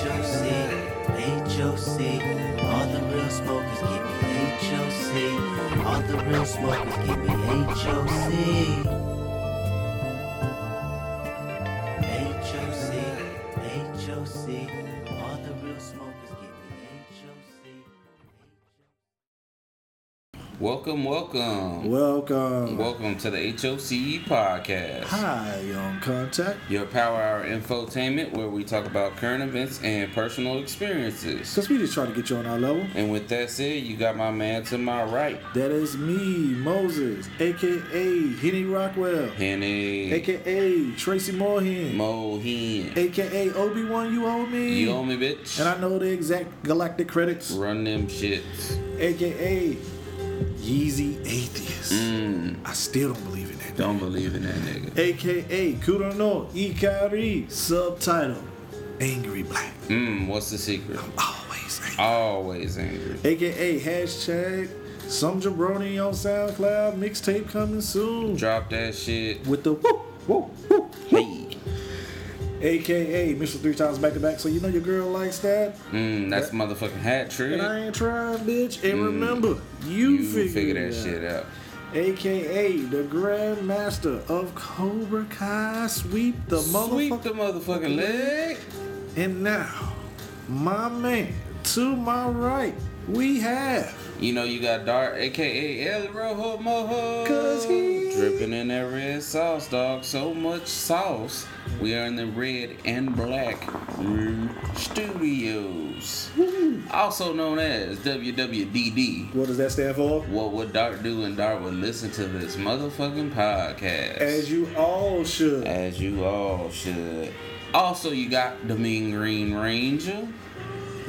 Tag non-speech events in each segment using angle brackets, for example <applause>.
HOC. All the real smokers give me HOC. All the real smokers give me HOC. HOC. Welcome, welcome. Welcome. Welcome to the HOCE podcast. Hi, Young Contact. Your power hour infotainment where we talk about current events and personal experiences. Because we just try to get you on our level. And with that said, you got my man to my right, That is me, Moses, aka Henny Rockwell, Henny aka Tracy Moorhen, Mohin. aka Obi Wan. You owe me. You owe me, bitch. And I know the exact galactic credits, Run them shits. aka Yeezy Atheist. Mm, I still don't believe in that. don't believe in that nigga. AKA Kurono Ikari, subtitle Angry Black. Mm, what's the secret? I'm Always angry. Always angry. AKA hashtag some jabroni on SoundCloud mixtape coming soon. Drop that shit. With the whoop, whoop, whoop. Hey. AKA Mr. Three Times Back to Back. So you know your girl likes that. Mm, that's motherfucking hat trick. And I ain't trying, bitch. And remember, you, Mm. You figure, figure that out. shit out. AKA the Grandmaster of Cobra Kai. Sweep the Sweep the motherfucking leg. And now, my man, to my right, we have. You know you got Dart, aka El Rojo Mojo. 'Cause he- dripping in that red sauce, dog. So much sauce. We are in the red and black room studios, <laughs> also known as WWDD. What does that stand for? What would Dart do? And Dart would listen to this motherfucking podcast. As you all should. As you all should. Also, you got the Mean Green Ranger.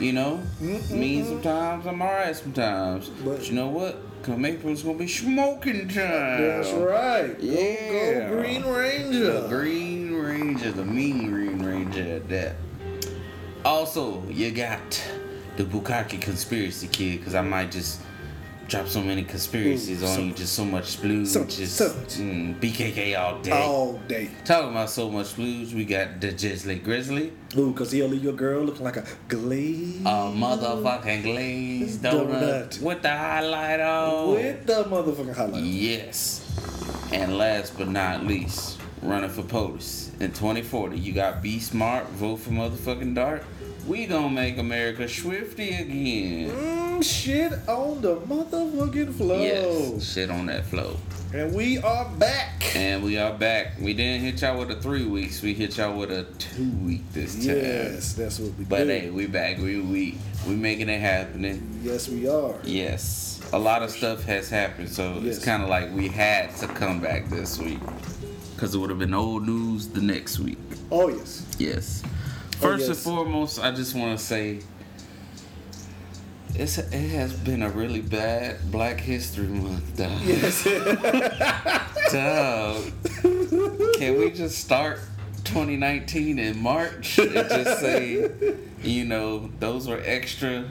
You know, mm-hmm. mean sometimes, I'm alright sometimes. But, But- you know what? Come April's gonna be smoking time. That's right. Go- Yeah. Go, Green Ranger. The Green Ranger, the Mean Green Ranger at that. Also, you got the Bukaki conspiracy kid, because I might just drop so many conspiracies Ooh, on so- you, just so much blues, so- just so mm, BKK all day. All day. Talking about so much blues, we got the Jizzly Grizzly, Ooh, because he'll leave your girl looking like a glaze. a motherfucking glazed donut, Donut. with the highlight on. With the motherfucking highlight. Yes. And last but not least, running for POTUS in 2040, you got Be Smart, vote for motherfucking Dart. We gonna make America swifty again. Mm, shit on the motherfucking flow. Yes, shit on that flow. And we are back. And we are back. We didn't hit y'all with a three weeks. We hit y'all with a two week this time. Yes, that's what we did. But do. hey, we back. We we we making it happening. Yes, we are. Yes, a lot of stuff has happened, so Yes. it's kind of like we had to come back this week because it would have been old news the next week. Oh, yes. Yes. Oh, First and foremost, I just want to say it's it has been a really bad Black History Month, dog. Yes. <laughs> Dog. Can we just start 2019 in March and just say, you know, those were extra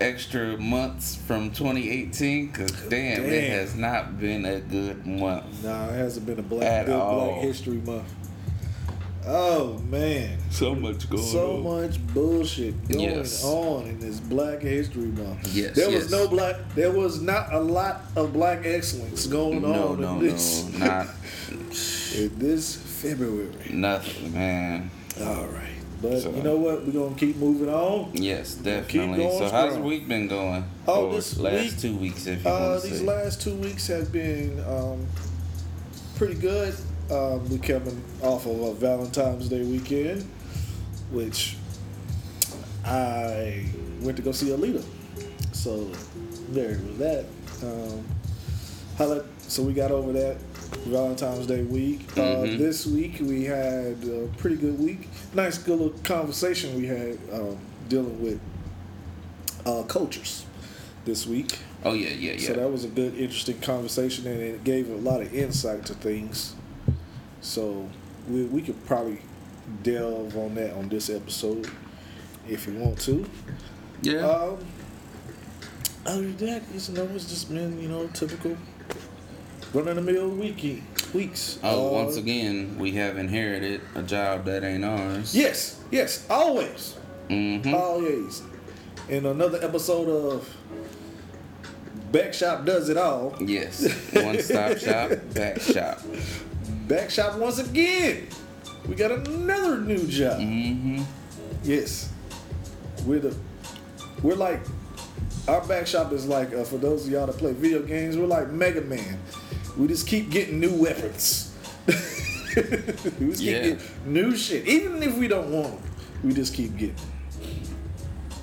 extra months from 2018? Cause damn, it has not been a good month. nah, it hasn't been a black, good all. Black History Month. Oh, man. So much going so much bullshit going Yes. on in this Black History Month. Yes, there yes. was no black. There was not a lot of black excellence going No, on no, in this no, <laughs> not in this February. nothing, man. All right, but So- you know what? We're gonna keep moving on. Yes, definitely. going So how's the week been going? Oh, Or this last week- two weeks, if you Uh, want to these say. last two weeks have been um, pretty good. Um, we coming off of a Valentine's Day weekend, which I went to go see Alita. So there was that. Um, highlight, so we got over that Valentine's Day week. Uh, Mhm. this week we had a pretty good week. Nice, good little conversation we had um, dealing with uh, cultures this week. Oh yeah, yeah, yeah. So that was a good, interesting conversation, and it gave a lot of insight to things. So we, we could probably delve on that on this episode if you want to. yeah. Um, other than that, you know, it's just been you know typical run of the mill week weeks. oh, Uh, once again, we have inherited a job that ain't ours. Yes, yes, always, Mm-hmm. Always. In another episode of Back Shop Does It All. Yes. <laughs> One stop shop, back shop. Back Shop once again. We got another new job. Mm-hmm. Yes. We're the we're like our back shop is like uh, for those of y'all that play video games, we're like Mega Man. We just keep getting new weapons. <laughs> we just keep Yeah. getting new shit. Even if we don't want them, we just keep getting.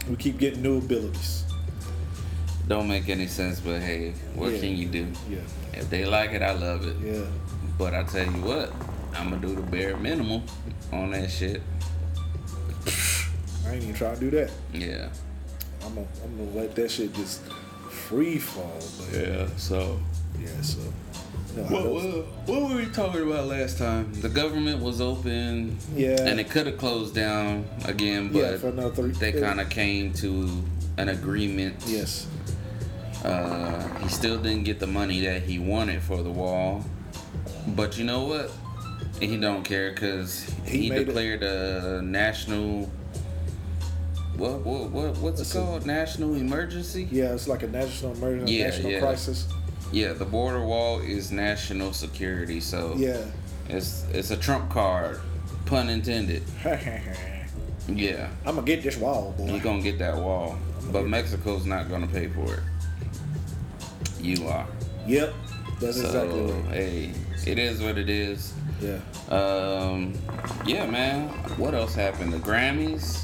We keep getting new abilities. Don't make any sense, but hey, what Yeah. can you do? Yeah. If they like it, I love it. Yeah. But I tell you what, I'm gonna do the bare minimum on that shit. I ain't even trying to do that. Yeah. I'm gonna, I'm gonna let that shit just free fall. But Yeah. So yeah, so. No, what, what, what were we talking about last time? The government was open. Yeah. And it could have closed down again, but yeah, three. they kind of came to an agreement. Yes. Uh, he still didn't get the money that he wanted for the wall, but you know what? He don't care because He he, made it. declared a national. What what what what's Let's it called? National emergency? Yeah, it's like a national emergency, Yeah, national yeah. crisis. Yeah, the border wall is national security, so Yeah. it's it's a trump card, pun intended. <laughs> Yeah, I'm gonna get this wall, boy. you gonna get that wall, but Mexico's not gonna pay for it. You are. Yep. That's So exactly right. hey, it is what it is. Yeah. Um, yeah, man. What else happened? The Grammys.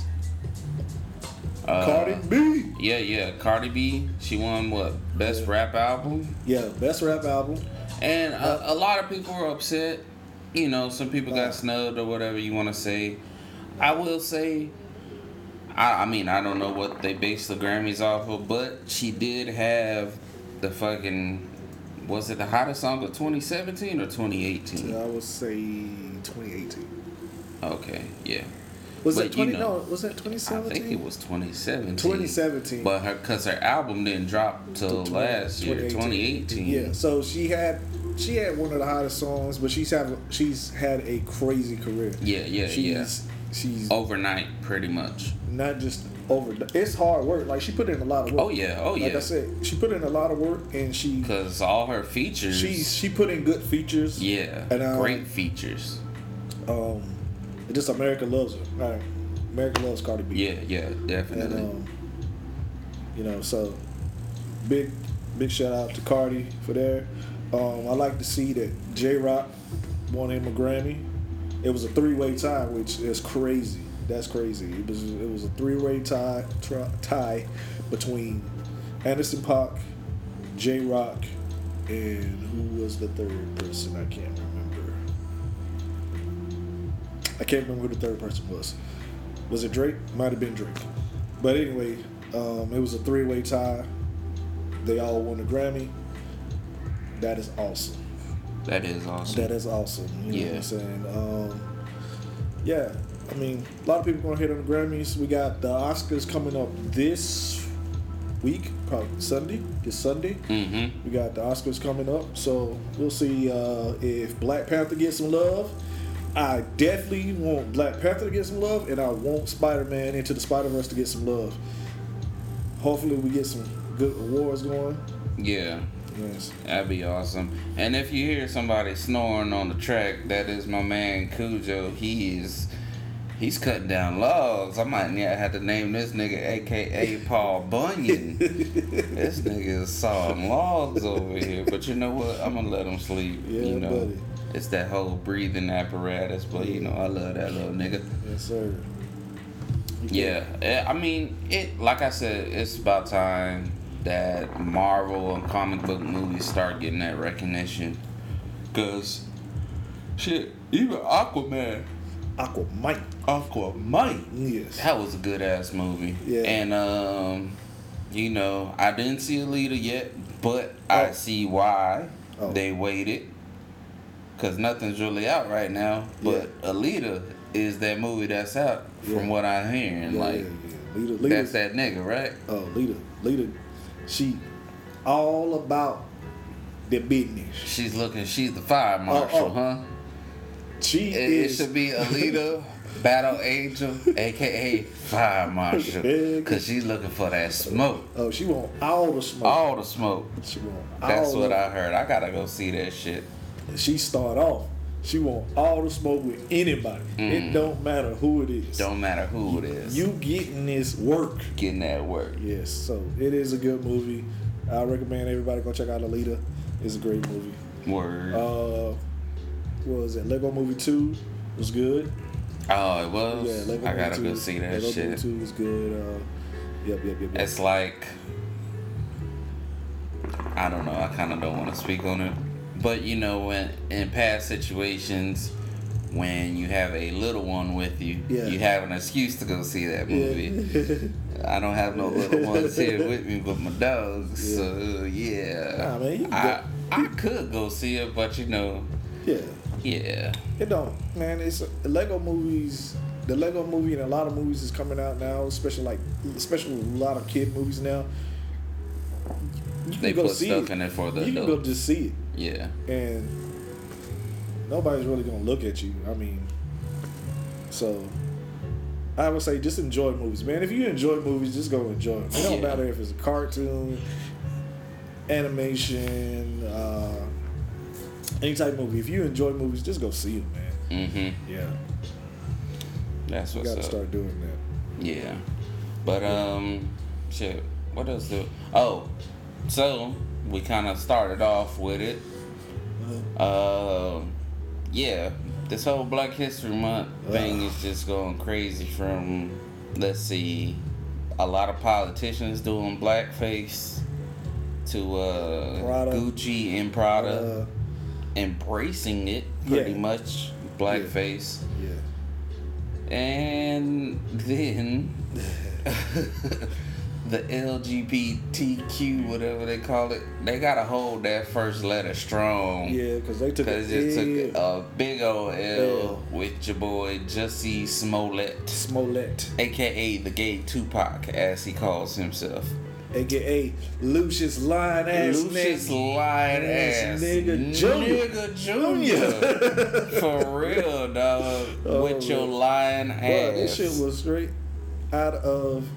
Uh, Cardi B. Yeah, yeah. Cardi B. She won what? Best Yeah. rap album. Yeah, best rap album. And a, a lot of people were upset. You know, some people got snubbed or whatever you want to say. I will say, I, I mean, I don't know what they based the Grammys off of, but she did have the fucking. Was it the hottest song of 2017 or 2018? I would say 2018. Okay, yeah. Was But it you 20? know, no, was that I 2017? think it was 2017. 2017. But her, cause her album didn't drop till 20 last year, 2018. Yeah, so she had she had one of the hottest songs, but she's have she's had a crazy career. Yeah, yeah, she's, yeah. She's Overnight, pretty much. not just over. It's hard work. Like she put in a lot of work. Oh yeah, oh yeah. Like I said, she put in a lot of work, and she Cause all her features. she she put in good features. yeah, And, um, great features. Um, just America loves her. Right. America loves Cardi B. Yeah, yeah, And definitely. um, you know, so big big shout out to Cardi for there. Um, I like to see that Jay Rock won him a Grammy. It was a three way tie, which is crazy. That's crazy. It was it was a three way tie tri- tie between Anderson Paak, Jay Rock, and who was the third person? I can't remember. I can't remember who the third person was. Was it Drake? Might have been Drake. But anyway, um, it was a three way tie. They all won a Grammy. That is awesome. that is awesome. That is awesome. You know what Yeah. I'm saying? Um, yeah, I mean, a lot of people going to hit on the Grammys. We got the Oscars coming up this week, probably Sunday. This Sunday. mm-hmm. We got the Oscars coming up, so we'll see uh, if Black Panther gets some love. I definitely want Black Panther to get some love, and I want Spider Man into the Spider Verse to get some love. Hopefully, we get some good awards going. Yeah, Yes. that'd be awesome. And if you hear somebody snoring on the track, that is my man Cujo. He is. He's cutting down logs. I might have to name this nigga AKA Paul Bunyan. this nigga is sawing logs over here. But you know what? I'm gonna let him sleep. Yeah, you know, buddy. it's that whole breathing apparatus. But you know, I love that little nigga. Yes, sir. Yeah, eh, I mean, it. Like I said, it's about time that Marvel and comic book movies start getting that recognition. Cause, shit, even Aquaman, Aquaman. Aquaman, Yes. that was a good ass movie. Yeah. And um, you know, I didn't see Alita yet, but I Oh. see why Oh. they waited. Cause nothing's really out right now, but Alita is that movie that's out Yeah. from what I'm hearing. Yeah, like yeah, yeah. Lita, that's that nigga, right? Oh, Lita, Lita, she all about the business. She's looking. She's the fire marshal, oh. huh? She It, it is. should be Alita, <laughs> Battle Angel, aka Fire Marshal, because she's looking for that smoke. Oh, she want all the smoke. All the smoke. She want That's what I heard. I gotta go see that shit. She start off. She want all the smoke with anybody. It don't matter who it is. Mm. Don't matter who it is. You getting this work. getting that work. Yes. So it is a good movie. I recommend everybody go check out Alita. It's a great movie. Word. Uh, was it? Lego Movie Two was good. oh, it was. Yeah, Lego I gotta Movie go 2. see that Lego shit. Movie Two was good. Uh, yep, yep, yep. yep. It's like I don't know. I kind of don't want to speak on it, but you know, when in past situations, when you have a little one with you, Yeah. you have an excuse to go see that movie. Yeah. <laughs> I don't have no little ones here <laughs> with me, but my dogs. Yeah. So yeah, Nah, man, I I could go see it, but you know, yeah. Yeah, It don't, man. It's Lego movies. The Lego movie and a lot of movies is coming out now, especially like, especially a lot of kid movies now. You can they go put see stuff it. in it for the You can go just see it, Yeah, and nobody's really gonna look at you. I mean, so I would say just enjoy movies, man. If you enjoy movies, just go enjoy them. It don't Yeah. matter if it's a cartoon, animation, uh, any type of movie. If you enjoy movies, just go see them, man. mm-hmm. Yeah. That's You what's gotta up. start doing that. Yeah. But um shit, what else do Oh, so we kind of started off with it. Uh yeah, this whole Black History Month thing is just going crazy from let's see a lot of politicians doing blackface to uh Prada. Gucci and Prada Uh, embracing it pretty Yeah. much blackface. yeah. And then <laughs> the LGBTQ, whatever they call it, they gotta hold that first letter strong. Yeah, because they took Cause a it took a big old L L. with your boy Jussie Smollett, Smollett, aka the gay Tupac, as he calls himself. Aka Lucius Lion Ass Lucius nigga. Lion Ass ass nigga Junior. nigga Junior. <laughs> For real, dog. Oh, with your lion ass. This shit was straight out of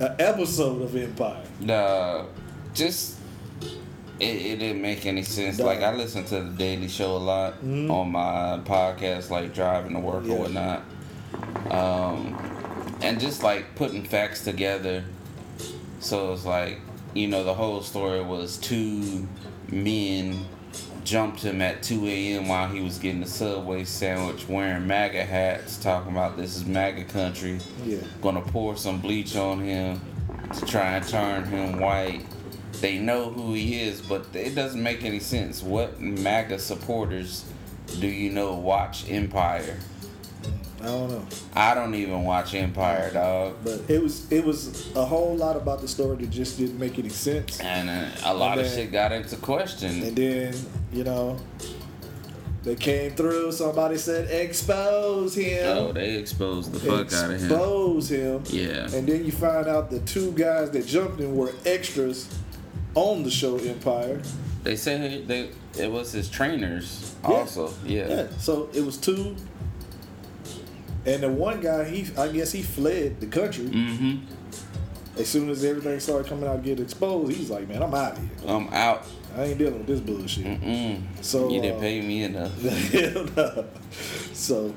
an episode of Empire. Nah, just it, it didn't make any sense. Nah. Like I listen to the Daily Show a lot Mhm. on my podcast, like driving to work Yeah. or whatnot. Um, and just like putting facts together. So it's like you know the whole story was two men jumped him at 2 a.m. while he was getting a Subway sandwich, wearing MAGA hats, talking about this is MAGA country Yeah. gonna pour some bleach on him to try and turn him white. They know who he is, but it doesn't make any sense. What MAGA supporters do you know watch Empire? I don't know. I don't even watch Empire, dog. But it was it was a whole lot about the story that just didn't make any sense. And uh, a lot of then- shit got into question. And then, you know, they came through, somebody said expose him. Oh, they exposed the fuck out of him. expose him. Yeah. And then you find out the two guys that jumped in were extras on the show Empire. They said they it was his trainers Yeah. also. Yeah. Yeah. So it was two. And the one guy, he I guess he fled the country. Mm-hmm. As soon as everything started coming out, get exposed, he's like, "Man, I'm out of here. I'm out. I ain't dealing with this bullshit." Mm-mm. So you didn't uh, pay me enough. <laughs> No. So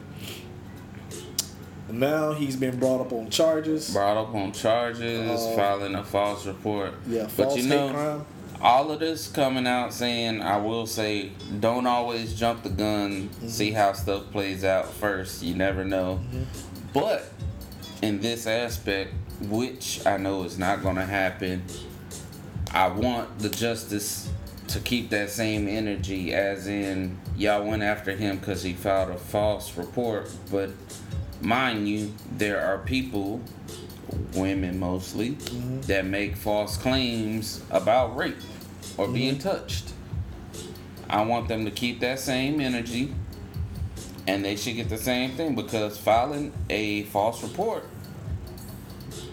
now he's been brought up on charges. brought up on charges, Uh, filing a false report. Yeah, but false you hate know, crime. All of this coming out saying, I will say, don't always jump the gun. Mm-hmm. See how stuff plays out first. You never know. Mm-hmm. But in this aspect, which I know is not going to happen, I want the justice to keep that same energy, as in, y'all went after him because he filed a false report. But mind you, there are people, women mostly, that make false claims about rape or being touched. I want them to keep that same energy and they should get the same thing because filing a false report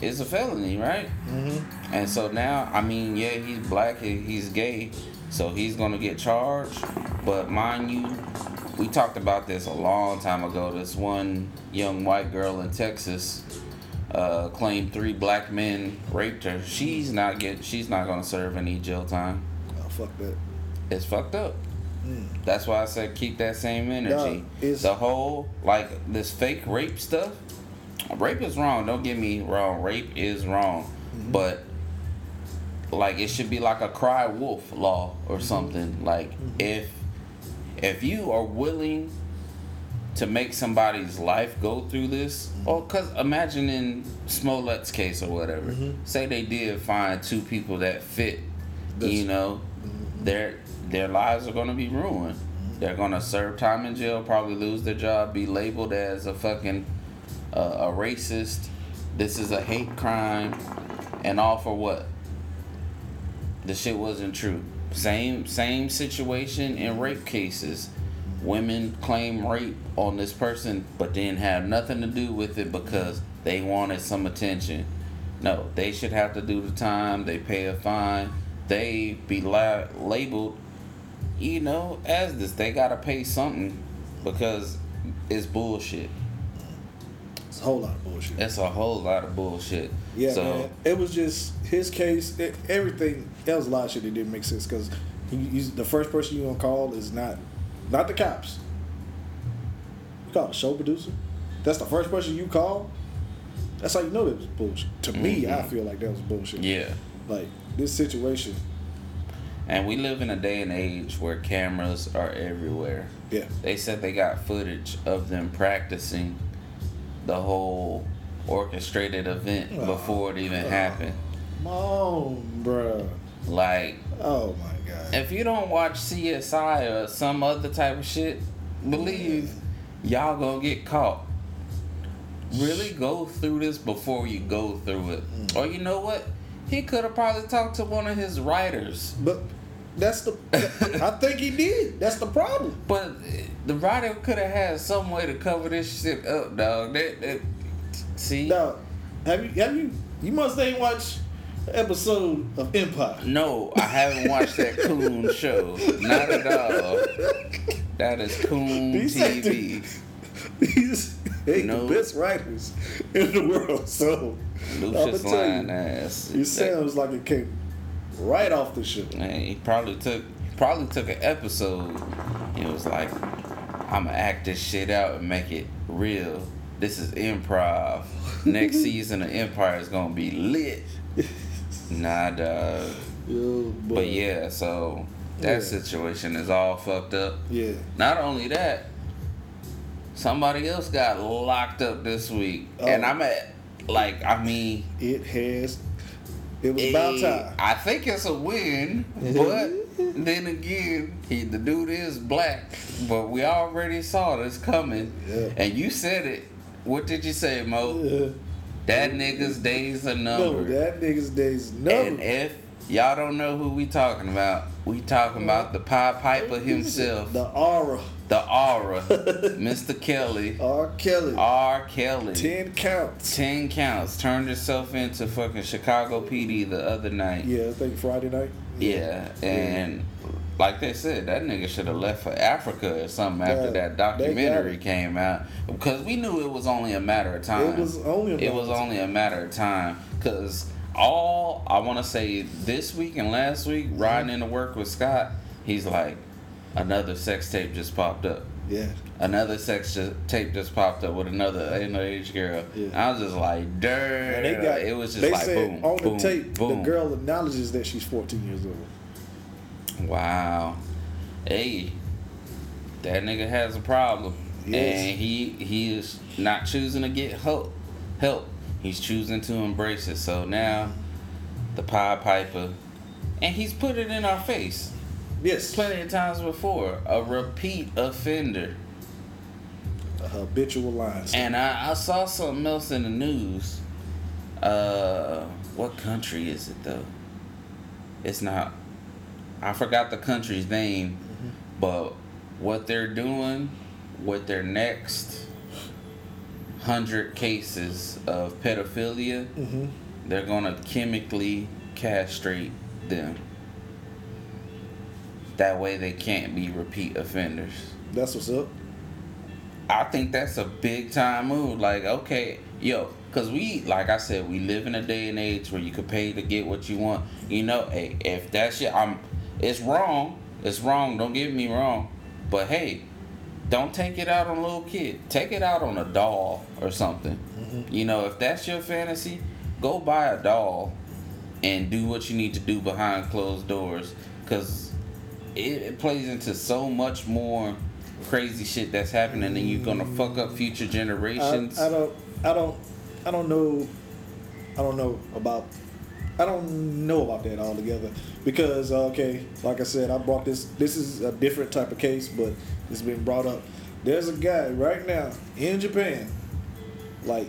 is a felony, right? Mm-hmm. And so now, I mean, yeah, he's black, he's gay, so he's gonna get charged. But mind you, we talked about this a long time ago. This one young white girl in Texas uh, claimed three black men raped her. She's not get. She's not gonna serve any jail time. Oh, fuck that. It's fucked up. That's why I said keep that same energy. Dog, the whole like this fake rape stuff. Rape is wrong. Don't get me wrong. Rape is wrong, Mm-hmm. but like it should be like a cry wolf law or Mm-hmm. something. Like if if you are willing to make somebody's life go through this, Mm-hmm. or cause imagine in Smollett's case or whatever, Mm-hmm. say they did find two people that fit, That's- you know, their their lives are gonna be ruined. They're gonna serve time in jail, probably lose their job, be labeled as a fucking uh, a racist. This is a hate crime, and all for what? The shit wasn't true. Same same situation in rape cases. Women claim rape on this person, but didn't have nothing to do with it because they wanted some attention. No, they should have to do the time. They pay a fine. They be la- labeled, you know, as this. They gotta pay something because it's bullshit. It's a whole lot of bullshit. It's a whole lot of bullshit. Yeah, so, man. It was just his case. It, everything. That was a lot of shit that didn't make sense because the first person you gonna call is not not the cops. You call a show producer. That's the first person you call. That's how you know that was bullshit. To me, I feel like that was bullshit. Mm-hmm. Yeah. Like this situation. And we live in a day and age where cameras are everywhere. Yeah. They said they got footage of them practicing the whole orchestrated event Oh, before it even oh. happened. Come on, bruh. Like, Oh my god. if you don't watch CSI or some other type of shit, believe y'all gonna get caught. Really go through this before you go through it. Mm. Or you know what? He could have probably talked to one of his writers. But that's the. I think he did. That's the problem. But the writer could have had some way to cover this shit up, dog. That, that see, have you have you you must ain't watch episode of Empire. no, I haven't watched that Coon show. Not at all. That is Coon These TV. actors- <laughs> These ain't No. the best writers in the world. So Lucius I'ma Lion ass. It sounds like it came right off the ship. Man, he probably took probably took an episode. and was like, I'm gonna act this shit out and make it real. This is improv. Next <laughs> season of Empire is gonna be lit. Nah, dog. Boy. But yeah, so that Yeah. situation is all fucked up. yeah. Not only that, somebody else got locked up this week, and Oh. I'm at like I mean, It has. It was about eh, time. I think it's a win, but then again, he the dude is black, but we already saw this coming, Yeah. and you said it. What did you say, Mo? Yeah. That nigga's days are No, numbered. that nigga's days And numbered. if y'all don't know who we talking about, we talking about the Pied Piper himself, The aura. the aura, <laughs> Mr. Kelly, R. Kelly. R. Kelly. Ten counts. 10 counts. Turned himself into fucking Chicago PD the other night. Yeah, I think Friday night. Yeah, and like they said, that nigga should have left for Africa or something after that documentary came out because we knew it was only a matter of time. It was only a It was matter of only a matter of time because all I want to say this week and last week, Mm-hmm. riding into work with Scott, he's like, another sex tape just popped up. Yeah. Another sex ju- tape just popped up with another underage girl. Yeah. I was just like, And dirt. they got. it was just they like said boom, on the boom, tape, boom. the girl acknowledges that she's 14 years old. Wow. Hey, that nigga has a problem. Yes. And he he is not choosing to get help. Help. He's choosing to embrace it. So now the Pied Piper and he's put it in our face Yes. plenty of times before. A repeat offender. A habitual line. And I, I saw something else in the news. Uh what country is it though? It's not I forgot the country's name, but what they're doing with their next hundred cases of pedophilia, hmm they're gonna chemically castrate them. That way they can't be repeat offenders. That's what's up. I think that's a big time move. Like, okay, yo, because we, like I said, we live in a day and age where you could pay to get what you want. You know, hey, if that shit, I'm, it's wrong. It's wrong. Don't get me wrong. But hey, don't take it out on a little kid. Take it out on a doll or something. Mm-hmm. You know, if that's your fantasy, go buy a doll and do what you need to do behind closed doors. Because it, it plays into so much more crazy shit that's happening and you're gonna fuck up future I, generations. I don't. I don't. I don't know. I don't know about. I don't know about that altogether because uh, okay, like I said, I brought this. This is a different type of case, but it's been brought up. There's a guy right now in Japan, like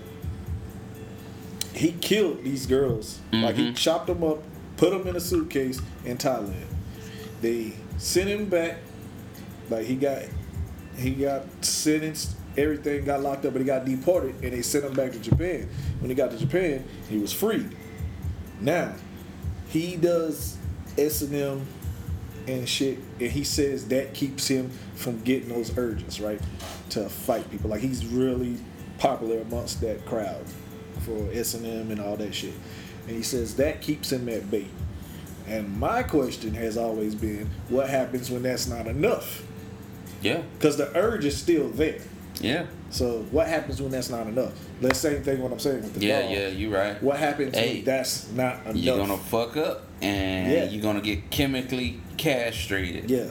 he killed these girls. Like he Mhm. chopped them up, put them in a suitcase in Thailand. They sent him back. Like he got, he got sentenced. Everything got locked up, but he got deported, and they sent him back to Japan. When he got to Japan, he was freed. Now, he does S and M and shit, and he says that keeps him from getting those urges, right, to fight people. Like he's really popular amongst that crowd for S and M and all that shit, and he says that keeps him at bay. And my question has always been, what happens when that's not enough? yeah, Because the urge is still there. Yeah, So what happens when that's not enough? The same thing what I'm saying with the yeah, dog. yeah. You right. What happens Hey, when that's not enough? You're gonna fuck up and Yeah. you're gonna get chemically castrated. yeah.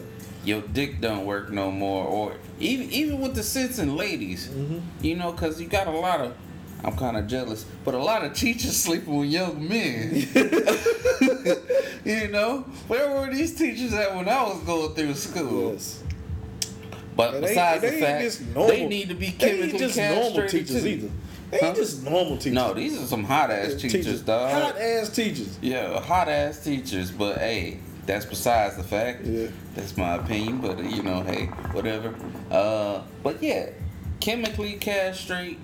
Your dick don't work no more, or even even with the sensing ladies, Mhm. you know, cause you got a lot of. I'm kind of jealous, but a lot of teachers <laughs> sleeping with young men. <laughs> <laughs> you know, where were these teachers at when I was going through school? Yes. But And besides they the fact they need to be They chemically just normal teachers too. either. They ain't just normal teachers. No, these are some hot ass teachers, dog. Hot ass teachers. Yeah, hot ass teachers, but hey, that's besides the fact. Yeah. That's my opinion, but you know, hey, whatever. Uh, but yeah, chemically castrate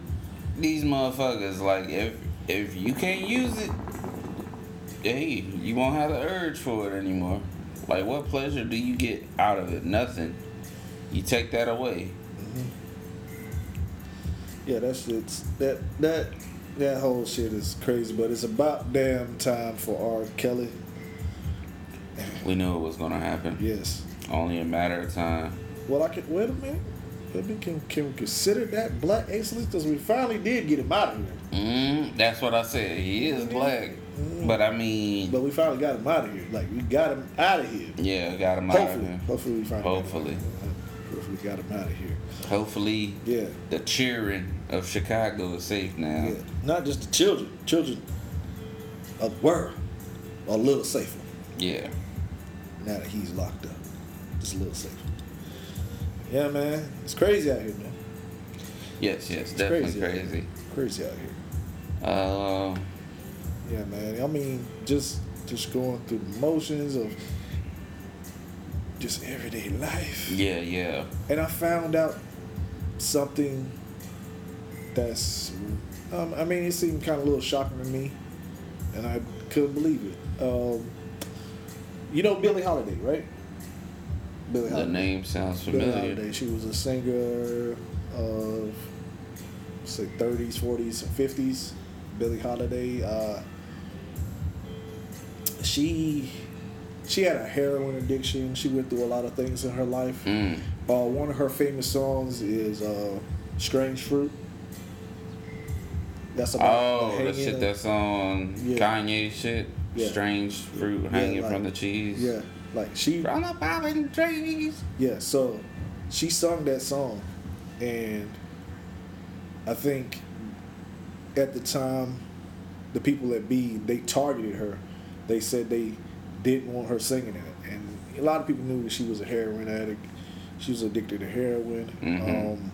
these motherfuckers. Like if if you can't use it, hey, you won't have the urge for it anymore. Like what pleasure do you get out of it? Nothing. You take that away. Yeah, that shit's that that that whole shit is crazy, but it's about damn time for R. Kelly. We knew it was gonna happen. Yes. Only a matter of time. Well, I can wait a minute. Me can, can we consider that black excellence because we finally did get him out of here, Mm, that's what I said. He is black, Mm. but I mean, but we finally got him out of here. Like we got him out of here. yeah, got him out of Hopefully, here. hopefully we finally. got him Hopefully. We got him out of here. Hopefully, Yeah. the cheering of Chicago is safe now. Yeah, not just the children, children of the world are a little safer Yeah. now that he's locked up. Just a little safer. Yeah, man, it's crazy out here, man. Yes, yes, It's definitely crazy. crazy. Crazy out here. Uh, Yeah, man. I mean, just just going through the motions of just everyday life. yeah, yeah. And I found out something that's, um, I mean, it seemed kind of a little shocking to me, and I couldn't believe it. Um, you know Billie Holiday, right? Billie The Holiday. name sounds Billie familiar. Holiday. She was a singer of, say, 30s, 40s, and 50s. Billie Holiday. Uh, she she had a heroin addiction. She went through a lot of things in her life. Mm. Uh, one of her famous songs is uh, "Strange Fruit." That's about Oh, the shit that's on Yeah. Kanye shit. Yeah. Strange fruit Yeah, hanging like- from the cheese. yeah, like she From the fallen trees. Yeah, so she sung that song, and I think at the time, the people at B they targeted her. They said they didn't want her singing it, and a lot of people knew that she was a heroin addict. She was addicted to heroin. Mhm. Um,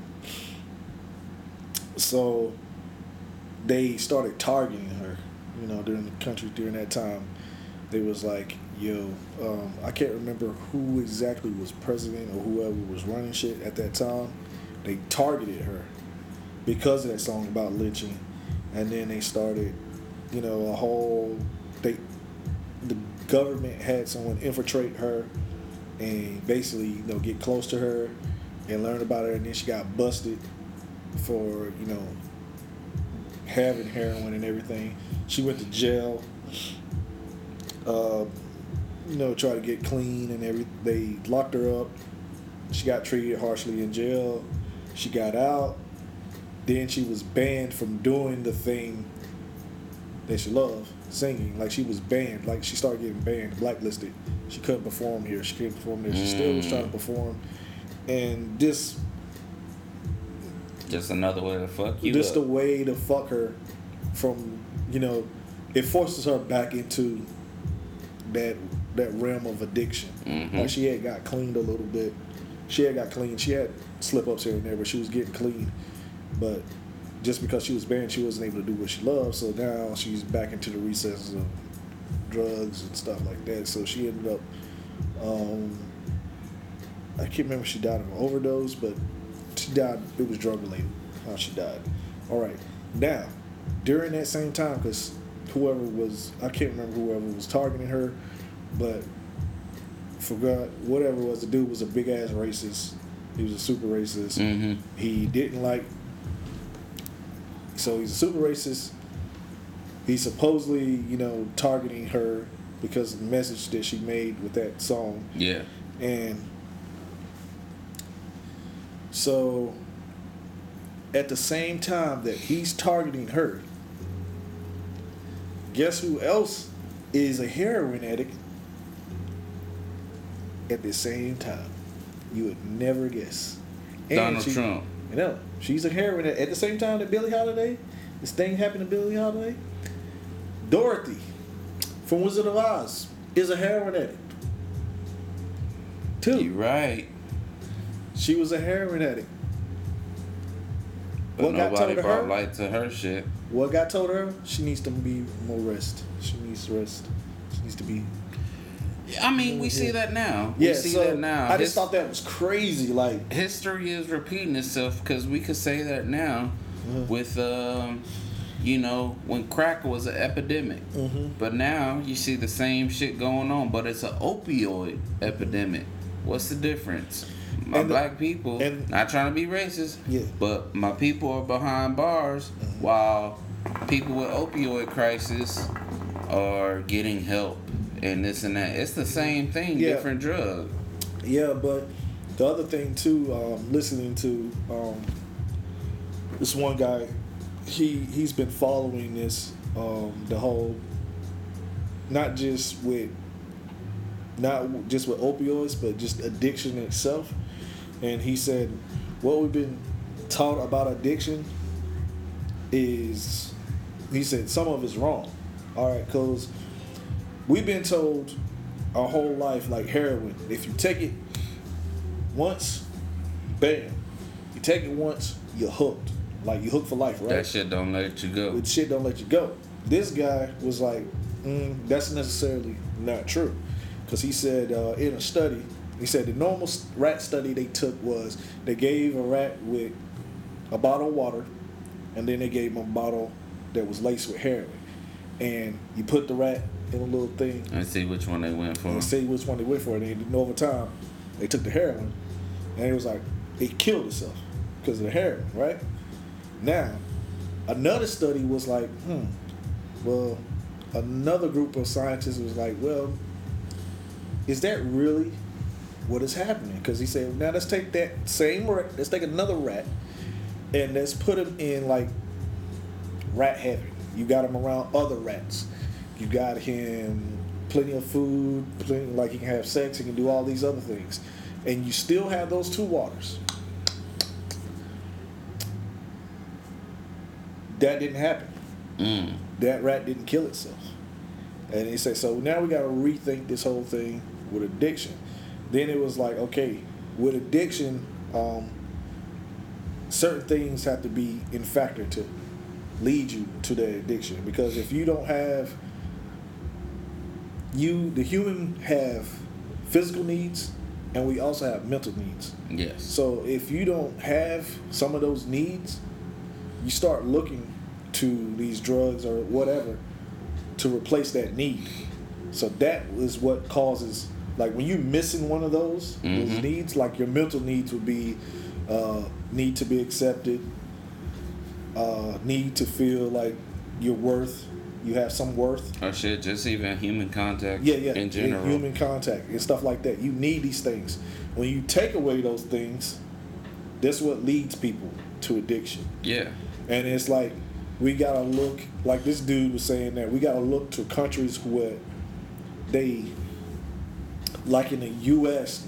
so they started targeting her. You know, during the country during that time, they was like, "Yo, um, I can't remember who exactly was president or whoever was running shit at that time. They targeted her because of that song about lynching, and then they started, you know, a whole they the government had someone infiltrate her and basically you know get close to her and learn about her and then she got busted for you know having heroin and everything. She went to jail. Uh, you know, try to get clean and every. They locked her up. She got treated harshly in jail. She got out. Then she was banned from doing the thing that she loved, singing. Like she was banned. Like she started getting banned, blacklisted. She couldn't perform here. She couldn't perform there. She still was trying to perform. And this Just another way to fuck you just up. a way to fuck her from you know it forces her back into that that realm of addiction Mhm. like she had got cleaned a little bit she had got clean she had slip ups here and there but she was getting clean but just because she was banned she wasn't able to do what she loved so now she's back into the recesses of drugs and stuff like that so she ended up um, I can't remember if she died of an overdose, but she died. It was drug related. How she died. All right. Now, during that same time, because whoever was, I can't remember whoever was targeting her, but forgot whatever it was. The dude was a big ass racist. He was a super racist. hmm He didn't like. So he's a super racist. He's supposedly, you know, targeting her because of the message that she made with that song. Yeah. And so at the same time that he's targeting her, guess who else is a heroin addict at the same time? You would never guess. And Donald she- Trump. You know, she's a heroin addict. At the same time that Billie Holiday, this thing happened to Billie Holiday, Dorothy from Wizard of Oz is a heroin addict. Too. You right. She was a heroin addict. But What got nobody told to brought her? light to her shit. What got told her? She needs to be more rest. She needs rest. She needs to be. I mean, we see that now. Yeah, we see so that now. I His- just thought that was crazy. Like, history is repeating itself because we could say that now with um you know when crack was an epidemic Mhm. but now you see the same shit going on but it's an opioid epidemic what's the difference my And the- black people and- not trying to be racist Yeah. but my people are behind bars while people with opioid crisis are getting help and this and that. It's the same thing Yeah. different drug. Yeah, but the other thing too, um, listening to um, this one guy, he he's been following this um, the whole, not just with, not just with opioids, but just addiction itself, and he said, what we've been taught about addiction is, he said some of it's wrong, all right, because we've been told our whole life like heroin, if you take it once, bam. You take it once, you're hooked. Like you hooked for life, right? that shit don't let you go But shit don't let you go. This guy was like, mm, that's necessarily not true, because he said uh, in a study, he said the normal rat study they took was they gave a rat with a bottle of water, and then they gave him a bottle that was laced with heroin, and you put the rat in a little thing, Let's see which one they went for. and see which one they went for. And then over time, they took the heroin, and it was like it killed itself because of the heroin, right? Now, another study was like, hmm, well, another group of scientists was like, well, is that really what is happening? Because he said, now let's take that same rat, let's take another rat, and let's put him in like rat heaven. You got him around other rats. You got him plenty of food, plenty like he can have sex, he can do all these other things, and you still have those two waters. That didn't happen. Mm. That rat didn't kill itself. And he said, so now we got to rethink this whole thing with addiction. Then it was like, okay, with addiction, um, certain things have to be in factor to lead you to that addiction. Because if you don't have, you, the human have physical needs and we also have mental needs. Yes. So if you don't have some of those needs, you start looking to these drugs or whatever to replace that need. So that is what causes like when you're missing one of those those Mhm. needs, like your mental needs would be uh, need to be accepted, uh, need to feel like you're worth, you have some worth. Or shit, just even human contact. Yeah, yeah. In general. Human contact and stuff like that. You need these things. When you take away those things, that's what leads people to addiction. Yeah. And it's like we gotta look like this dude was saying that we gotta look to countries where they like in the US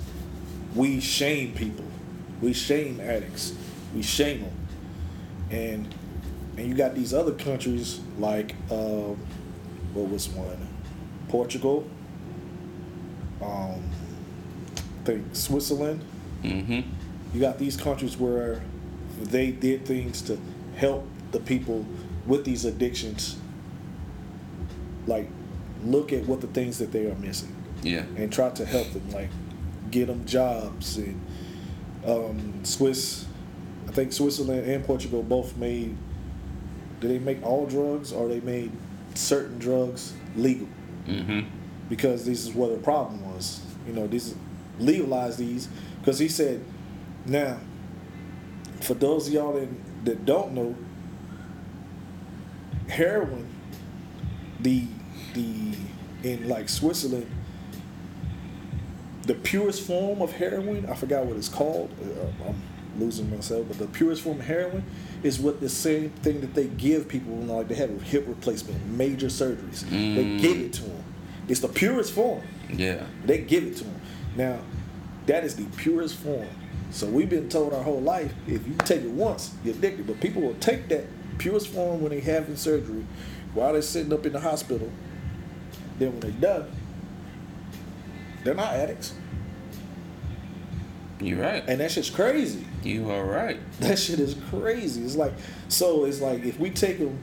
we shame people. We shame addicts. We shame them. And and you got these other countries like um, what was one? Portugal. Um, I think Switzerland. Mm-hmm. You got these countries where they did things to help the people with these addictions. Like, look at what the things that they are missing Yeah. and try to help them, like, get them jobs. And um, Swiss, I think Switzerland and Portugal both made. Did they make all drugs or they made certain drugs legal? Mm-hmm. because this is what the problem was. You know, this legalize these because he said, now, for those of y'all that, that don't know, heroin, the the in like Switzerland, the purest form of heroin, I forgot what it's called. Uh, I'm losing myself, but the purest form of heroin is what the same thing that they give people when like they have a hip replacement, major surgeries. They Mm. give it to them. It's the purest form. Yeah. They give it to them. Now, that is the purest form. So we've been told our whole life, if you take it once, you're addicted. But people will take that purest form when they have in surgery, while they're sitting up in the hospital. Then when they're done, they're not addicts. You're right. And that shit's crazy. You are right. That shit is crazy. It's like so. It's like if we take them,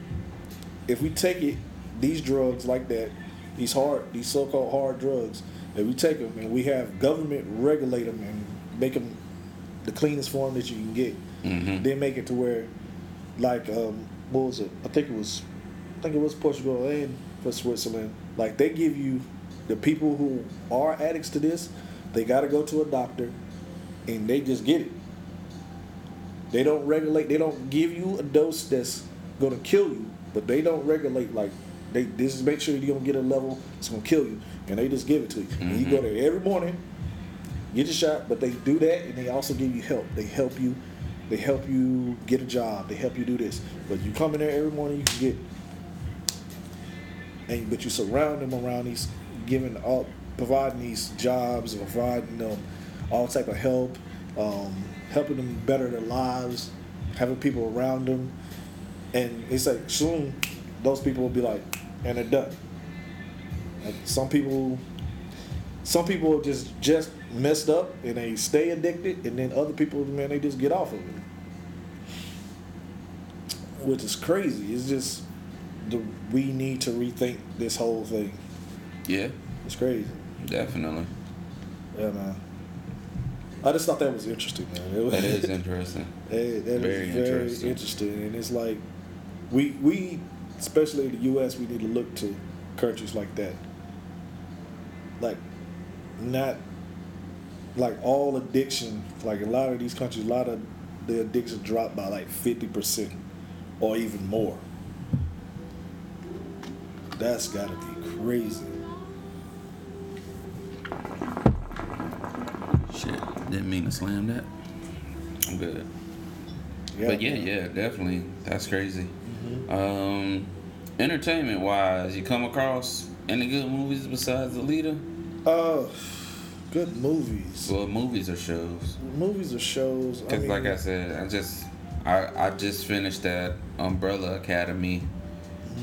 if we take it, these drugs like that, these hard, these so-called hard drugs, if we take them and we have government regulate them and make them the cleanest form that you can get, Mm-hmm. then make it to where, like, um, what was it? I think it was, I think it was Portugal and for Switzerland. Like they give you the people who are addicts to this, they got to go to a doctor, and they just get it. They don't regulate. They don't give you a dose that's gonna kill you, but they don't regulate like they. This is make sure you don't get a level that's gonna kill you, and they just give it to you. And you go mm-hmm. there every morning, get your shot, but they do that, and they also give you help. They help you. They help you get a job. They help you do this. But you come in there every morning, you can get. And but you surround them around these, giving up, providing these jobs, providing them all type of help, um, helping them better their lives, having people around them, and it's like soon those people will be like, and they're done. Like some people, some people just just messed up and they stay addicted, and then other people, man, they just get off of it, which is crazy. It's just the we need to rethink this whole thing. Yeah. It's crazy. Definitely. Yeah, man. I just thought that was interesting, man. It was, That is interesting. <laughs> Hey, that is Very very interesting. interesting. and it's like we we especially in the U.S. we need to look to countries like that, like not like all addiction. Like a lot of these countries, a lot of the addiction dropped by like fifty percent or even more. That's got to be crazy. Shit. Didn't mean to slam that. I'm good. but yeah, yeah, definitely. That's crazy. Mm-hmm. Um, entertainment wise, you come across any good movies besides Alita? Uh, good movies. Well, movies or shows? movies or shows. I Because, mean, like I said, I just I I just finished that Umbrella Academy,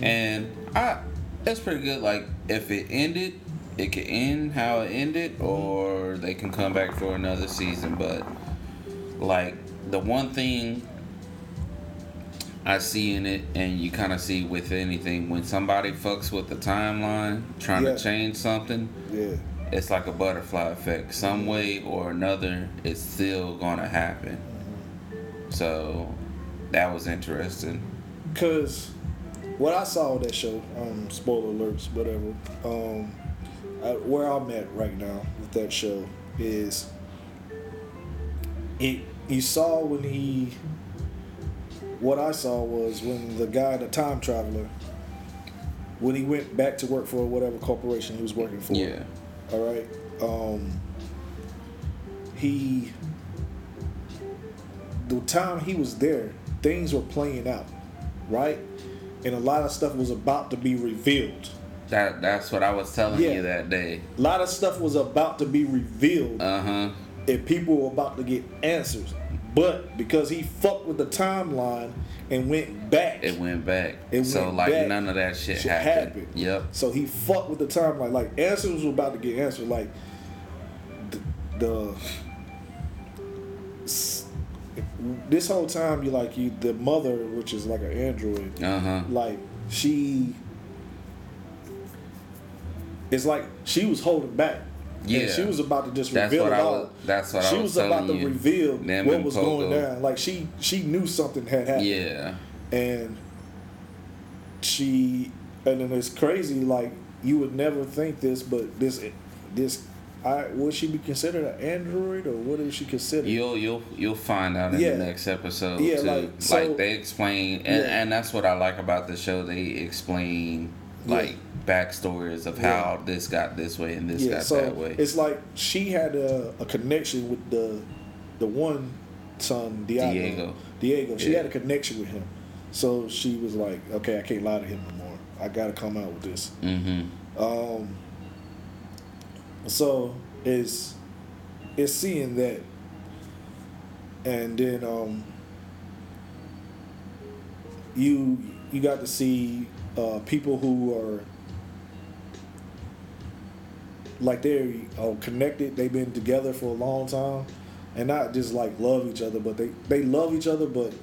and I it's pretty good. Like if it ended, it could end how it ended, or they can come back for another season. But like the one thing I see in it, and you kind of see with anything, when somebody fucks with the timeline, trying Yeah. to change something, yeah. it's like a butterfly effect. Some way or another, it's still gonna happen. So that was interesting. Cause what I saw with that show, um, spoiler alerts, whatever. Um, uh, where I'm at right now with that show is it. You saw when he. What I saw was when the guy, the time traveler, when he went back to work for whatever corporation he was working for. Yeah. All right. Um, he. The time he was there, things were playing out, right? And a lot of stuff was about to be revealed. That that's what I was telling Yeah. you that day. A lot of stuff was about to be revealed, Uh huh. and people were about to get answers. But because he fucked with the timeline and went back, It went back. It so went like back. none of that shit, Shit happened. happened. Yep. So he fucked with the timeline. Like answers were about to get answered. Like the, the this whole time you like you the mother, which is like an android, Uh huh. like she. It's like she was holding back. Yeah. And she was about to just That's reveal it all. was- that's what I she was was about to you. reveal Them what was going down. Like she she knew something had happened Yeah. and she and then it's crazy like you would never think this but this this I would she be considered an android or what is she considered You'll you'll you'll find out in Yeah. the next episode Yeah, too. like, so- they explain, and, Yeah. and that's what I like about the show. They explain Yeah. like backstories of Yeah. how this got this way and this yeah got so that way. it's like she had a, a connection with the the one son Diego Diego. Diego she Yeah. had a connection with him so she was like okay I can't lie to him no more I gotta come out with this mm-hmm. Um, so it's it's seeing that, and then um, you you got to see uh, people who are like they're uh, connected. They've been together for a long time, and not just like love each other, but they they love each other, but.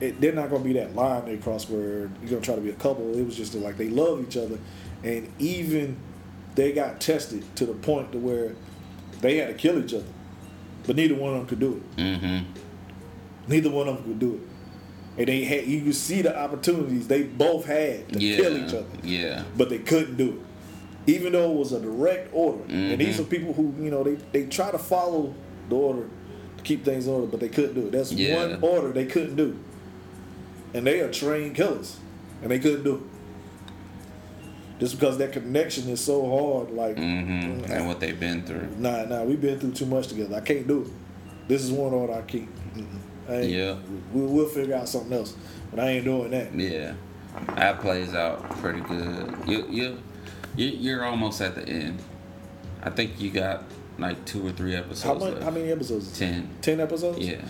It, they're not gonna be that line they cross where you're gonna try to be a couple. It was just like they love each other, and even they got tested to the point to where they had to kill each other, but neither one of them could do it. Mm-hmm. Neither one of them could do it, and they had you could see the opportunities they both had to Yeah. kill each other, Yeah. but they couldn't do it, even though it was a direct order. And these Mhm. are people who you know they they try to follow the order to keep things in order, but they couldn't do it. That's Yeah. one order they couldn't do, and they are trained killers, and they couldn't do it. Just because that connection is so hard, like Mm-hmm. And what they've been through. Nah, nah, we've been through too much together. I can't do it. This is one order I keep. Mm-mm. Yeah. we, we'll figure out something else, but I ain't doing that. Yeah. That plays out pretty good. You you you you're almost at the end. I think you got like two or three episodes How much? How many episodes? Is it? Ten. Ten episodes. Yeah.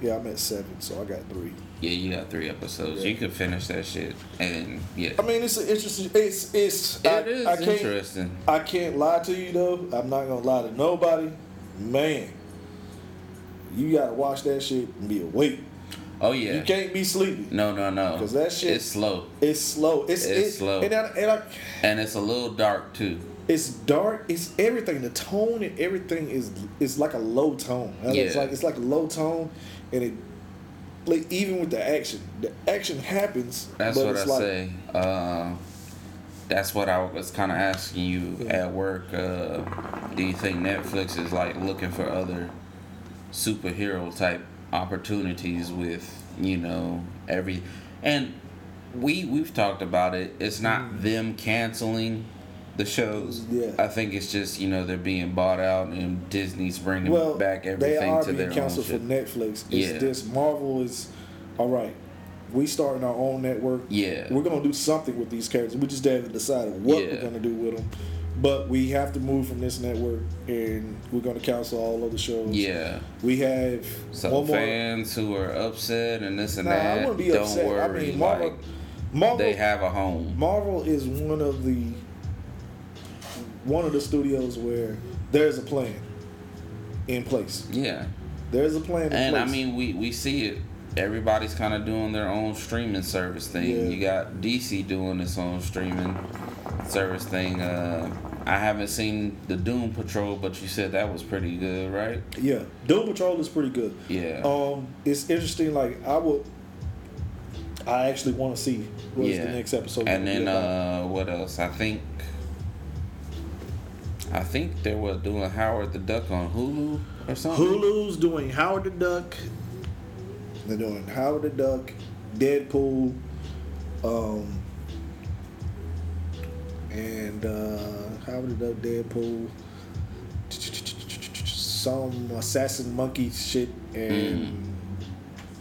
Yeah, I'm at seven, so I got three. Yeah, you got three episodes. Yeah. You could finish that shit, and yeah, I mean, it's interesting. It's it's. it I, is I interesting. I can't lie to you though. I'm not gonna lie to nobody. Man, you gotta watch that shit and be awake. Oh yeah, You can't be sleepy. no, no, no. Because that shit- it's slow It's slow. It's, It's it's slow. And, I, and I, and it's a little dark too. it's dark. It's everything. The tone and everything is is like a low tone. It's Yeah. like it's like a low tone, and it like even with the action, the action happens. That's but what it's I like, say. Uh, that's what I was kind of asking you Yeah. at work. Uh, do you think Netflix is like looking for other superhero type opportunities with you know every and we we've talked about it. It's not them canceling the shows. Mm. Yeah. I think it's just you know they're being bought out and Disney's bringing Well, back they everything are to being their own Well, they are being canceled for. Netflix. It's Yeah. this Marvel is all right. We starting our own network. Yeah. we're gonna do something with these characters. We just haven't decided what we're gonna do with them. But we have to move from this network, and we're gonna cancel all other shows. Yeah. we have some one more. fans who are upset and this and Nah, that, I wouldn't be don't upset. worry. I mean, Marvel, like Marvel, they have a home. Marvel is one of the one of the studios where there's a plan in place. Yeah, There's a plan in and place. I mean we we see it. Everybody's kind of doing their own streaming service thing. Yeah. You got DC doing its own streaming service thing. Uh, I haven't seen the Doom Patrol, but you said that was pretty good, right? yeah, Doom Patrol is pretty good. Yeah. Um, it's interesting. Like I would, I actually want to see what's yeah. the next episode. And then uh, what else? I think I think they were doing Howard the Duck on Hulu or something. Hulu's doing Howard the Duck. They're doing Howard the Duck, Deadpool, um, and uh, Howard the Duck, Deadpool, some Assassin Monkey shit, and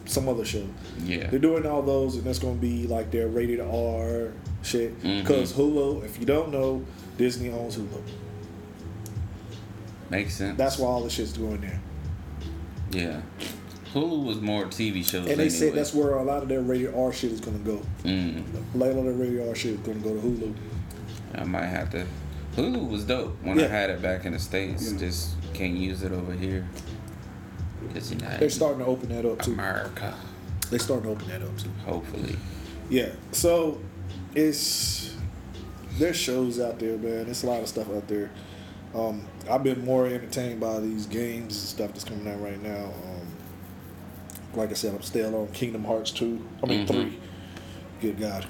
some other show. Yeah. They're doing all those, and that's going to be like their rated R shit. Because Hulu, if you don't know, Disney owns Hulu. Makes sense. That's why all the shit's going there. Yeah. Hulu was more TV shows. And they anyway. said that's where a lot of their rated R shit is going to go. Mm, A lot of their rated R shit is going to go to Hulu. I might have to. Hulu was dope when I had it back in the states. Yeah. Just can't use it over here. Cause you know, They're starting to open that up too. America. They're starting to open that up too. Hopefully. Yeah. So it's there's shows out there, man. There's a lot of stuff out there. Um, I've been more entertained by these games and stuff that's coming out right now. Um, like I said, I'm still on Kingdom Hearts two. I mean Mhm. three. Good God.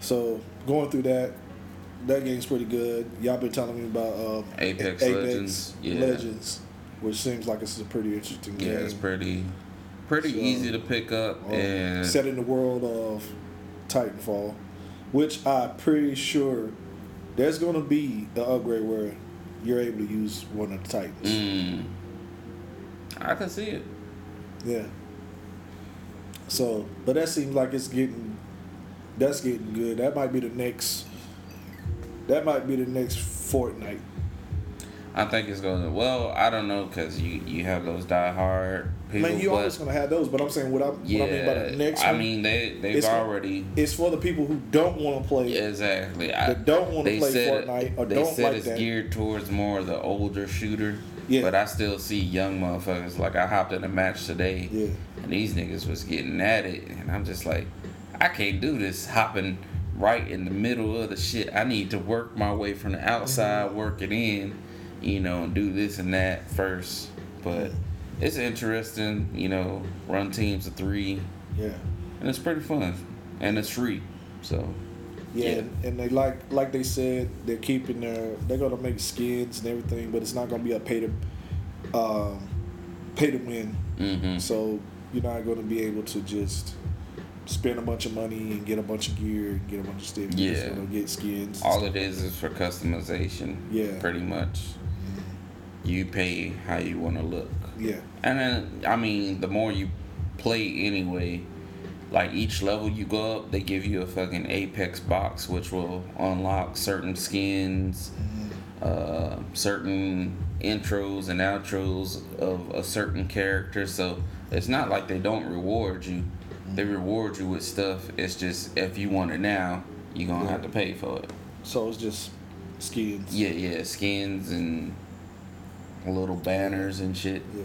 So going through that, that game's pretty good. Y'all been telling me about um, Apex A- Legends, yeah. Legends, which seems like it's a pretty interesting game. Yeah, it's pretty, pretty So, easy to pick up um, and set in the world of Titanfall, which I'm pretty sure there's going to be an upgrade where you're able to use one of the Titans. Mm, I can see it. Yeah. So, but that seems like it's getting, that's getting good. That might be the next, that might be the next Fortnite. I think it's going to. Well, I don't know because you you have those diehard people. Man, you always going to have those, but I'm saying what, I, yeah, what I mean by the next I one, mean they they've it's for- already it's for the people who don't want to play. exactly. I, That don't wanna play said Fortnite or they don't said like it's that. geared towards more of the older shooter. Yeah. But I still see young motherfuckers. Like I hopped in a match today, Yeah. and these niggas was getting at it, and I'm just like, I can't do this hopping right in the middle of the shit. I need to work my way from the outside, Mm-hmm. work it in, you know, do this and that first. But it's interesting, you know, run teams of three, Yeah. and it's pretty fun, and it's free. So Yeah, Yeah. And, and they like like they said they're keeping their they're gonna make skins and everything, but it's not gonna be a pay to um, pay to win. hmm So you're not gonna be able to just spend a bunch of money and get a bunch of gear get a bunch of stuff. You're Yeah. gonna get skins. all it is is for customization. Yeah. pretty much. You pay how you want to look. Yeah. And then, I mean, the more you play anyway, like each level you go up, they give you a fucking Apex box, which will unlock certain skins, uh, certain intros and outros of a certain character. So it's not like they don't reward you. They reward you with stuff. It's just if you want it now, you're gonna have to pay for it. So it's just skins. Yeah, yeah, skins and little banners and shit. Yeah.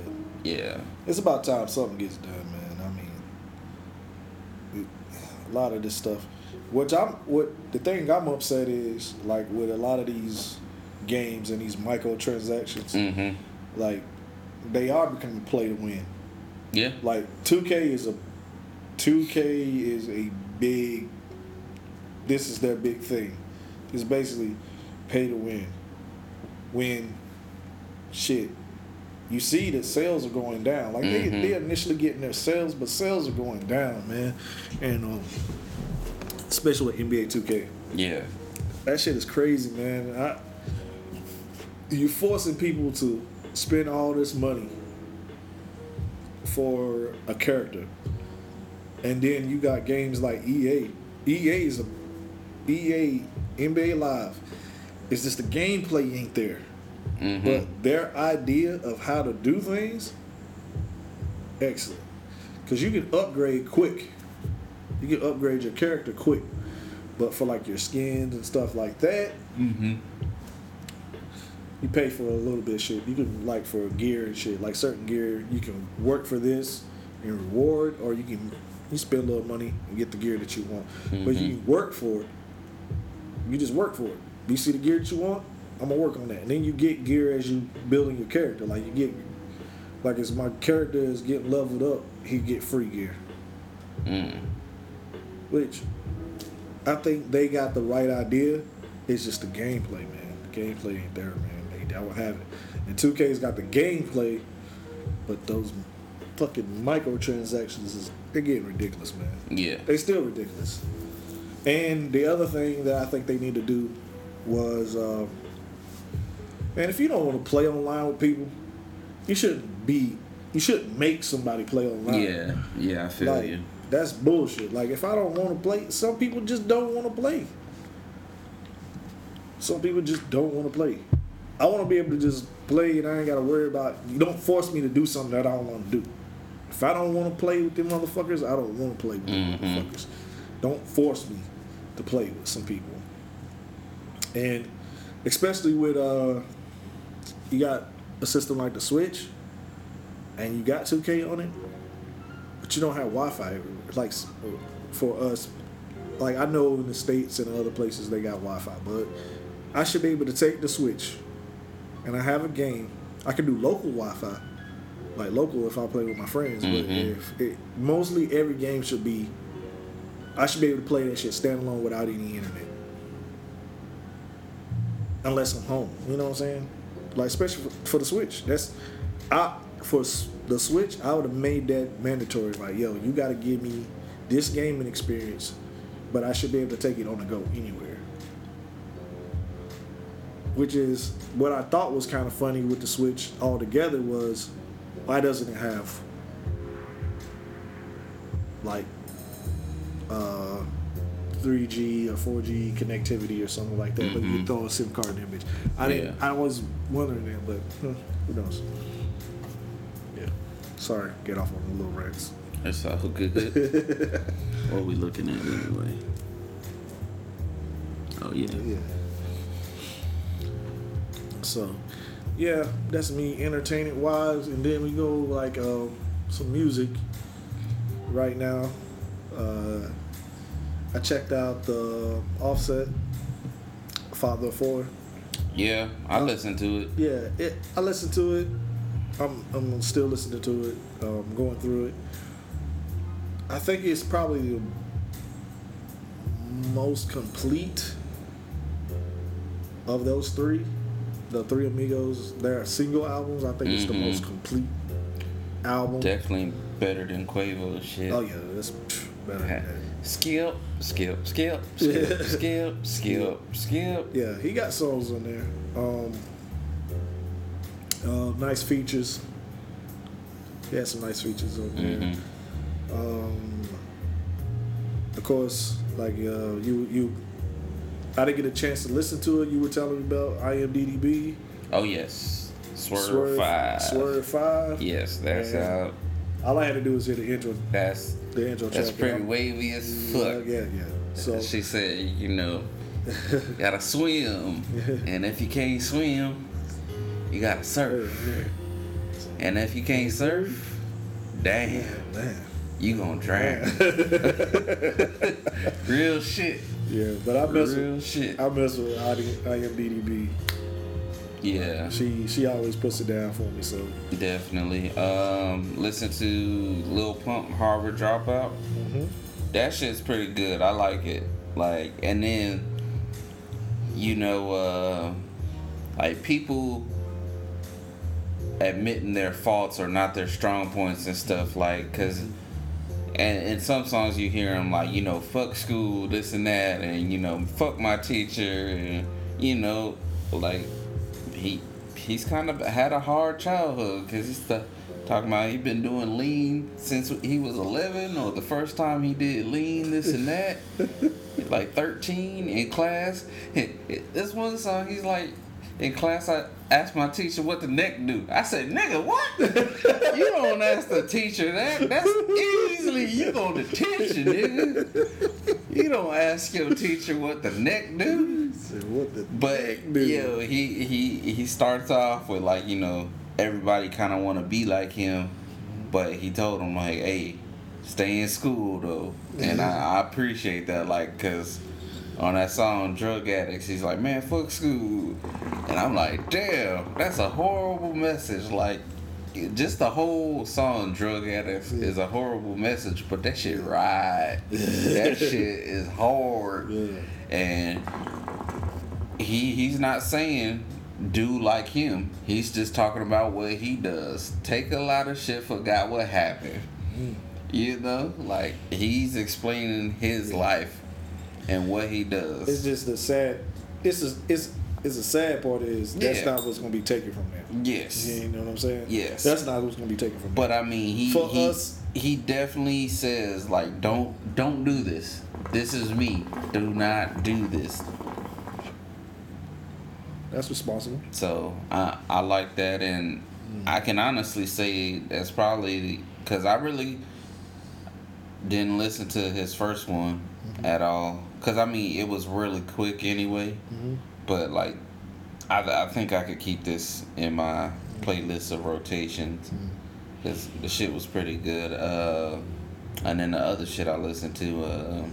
Yeah. It's about time something gets done, man. I mean, a lot of this stuff. Which I'm, what the thing I'm upset is like with a lot of these games and these microtransactions, Mm-hmm. like they are becoming play to win. Yeah. Like 2K is a, 2K is a big. This is their big thing. It's basically pay to win. Win, shit, you see that sales are going down. Like they Mhm. they initially getting their sales, but sales are going down, man. And um, especially with NBA 2K, Yeah. that shit is crazy, man. I, you're forcing people to spend all this money for a character, and then you got games like EA. EA is a EA NBA Live. It's just the gameplay ain't there. Mm-hmm. But their idea of how to do things, excellent. Because you can upgrade quick. You can upgrade your character quick. But for like your skins and stuff like that, mm-hmm. you pay for a little bit of shit. You can like for gear and shit. Like certain gear, you can work for this and reward, or you can you spend a little money and get the gear that you want. But you work for it. You just work for it. You see the gear that you want, I'm gonna work on that. And then you get gear as you building your character. Like you get like as my character is getting leveled up, he get free gear. Mm. Which I think they got the right idea. It's just the gameplay, man. The gameplay ain't there, man. I want have it. And 2K's got the gameplay, but those fucking microtransactions is they're getting ridiculous, man. Yeah. They still ridiculous. And the other thing that I think they need to do was, uh, man, if you don't want to play online with people, you shouldn't be, you shouldn't make somebody play online. Yeah. Yeah, I feel Like, you. that's bullshit. Like, if I don't want to play, some people just don't want to play. Some people just don't want to play. I want to be able to just play and I ain't got to worry about, you don't force me to do something that I don't want to do. If I don't want to play with them motherfuckers, I don't want to play with them Mhm. motherfuckers. Don't force me to play with some people. And especially with, uh, you got a system like the Switch and you got 2K on it, but you don't have Wi-Fi. everywhere. Like for us, like I know in the states and other places they got Wi-Fi, but I should be able to take the Switch, and I have a game. I can do local Wi-Fi, like local if I play with my friends. But Mhm. if it, mostly every game should be, I should be able to play that shit standalone without any internet, unless I'm home. You know what I'm saying? Like especially for, for the Switch. That's I for the Switch. I would have made that mandatory. Like, yo, you got to give me this gaming experience, but I should be able to take it on the go anywhere. Which is what I thought was kind of funny with the Switch altogether was why doesn't it have like uh 3G or 4G connectivity or something like that, but you Mhm. throw a SIM card bitch. I didn't. Yeah. I was wondering that, but huh, who knows? Yeah. Sorry, get off on the little rants. It's all good. <laughs> What are we looking at anyway? Oh yeah. Yeah. So, yeah, that's me entertainment wise, and then we go like uh, some music right now. Uh, I checked out the Offset Father of Four. Yeah, I listened to it. Yeah, it, I listened to it. I'm I'm still listening to it. Um, going through it. I think it's probably the most complete of those three. The three Amigos, their single albums. I think it's the most complete album. Definitely better than Quavo shit. Oh yeah, that's better than that. <laughs> Skip, skip, skip, skip, <laughs> skip, skip, skip. Yeah, he got songs on there. Um, uh, nice features. He had some nice features on there. Mhm. Um, of course, like uh, you, you, I didn't get a chance to listen to it. You were telling me about IMDb, Oh yes, Swerve, Five. Swerve Five. Yes, that's out. All I had to do was hear the intro, That's the intro that's track. pretty wavy as fuck. Yeah, yeah. yeah. So <laughs> she said, you know, <laughs> gotta swim, and if you can't swim, you gotta surf. yeah. And if you can't surf, damn, man. you gonna drown. <laughs> Real shit. Yeah, but I mess Real with shit. I mess with I, IMDb. Yeah, She she always puts it down for me. So definitely. Um, listen to Lil Pump Harvard Dropout. mhm. That shit's pretty good. I like it. Like, and then, you know, uh, like people admitting their faults or not their strong points and stuff. Like, cause, and in some songs you hear him like, you know, fuck school, this and that, and you know, fuck my teacher, and you know, like he he's kind of had a hard childhood because he's the talking about he been doing lean since he was 11 or the first time he did lean this and that <laughs> like 13 in class. <laughs> This one song he's like in class i asked my teacher what the neck do. I said nigga what? <laughs> You don't ask the teacher that. That's easily you go to detention nigga. You don't ask your teacher what the neck do. So what the but heck, dude? yo, he he he starts off with like you know everybody kind of want to be like him, but he told him like, hey, stay in school though, and I, I appreciate that like cause on that song Drug Addicts, he's like, man, fuck school, and I'm like, damn, that's a horrible message. Like, just the whole song Drug Addicts is a horrible message, but that shit right, <laughs> that shit is hard, Yeah. and he he's not saying do like him. He's just talking about what he does. Take a lot of shit, forgot what happened. Mm. You know, like he's explaining his life and what he does. It's just the sad. It's a, it's it's a sad part is that's Yeah. not what's gonna be taken from that. yes. You know what I'm saying? Yes. That's not what's gonna be taken from But that. I mean, he For he, us- he definitely says like, don't don't do this. This is me. Do not do this. That's responsible. So I I like that, and mm. I can honestly say that's probably because I really didn't listen to his first one mm-hmm. at all. Cause I mean it was really quick anyway, but like I I think I could keep this in my playlist of rotations. Cause the shit was pretty good. Uh, and then the other shit I listened to, uh,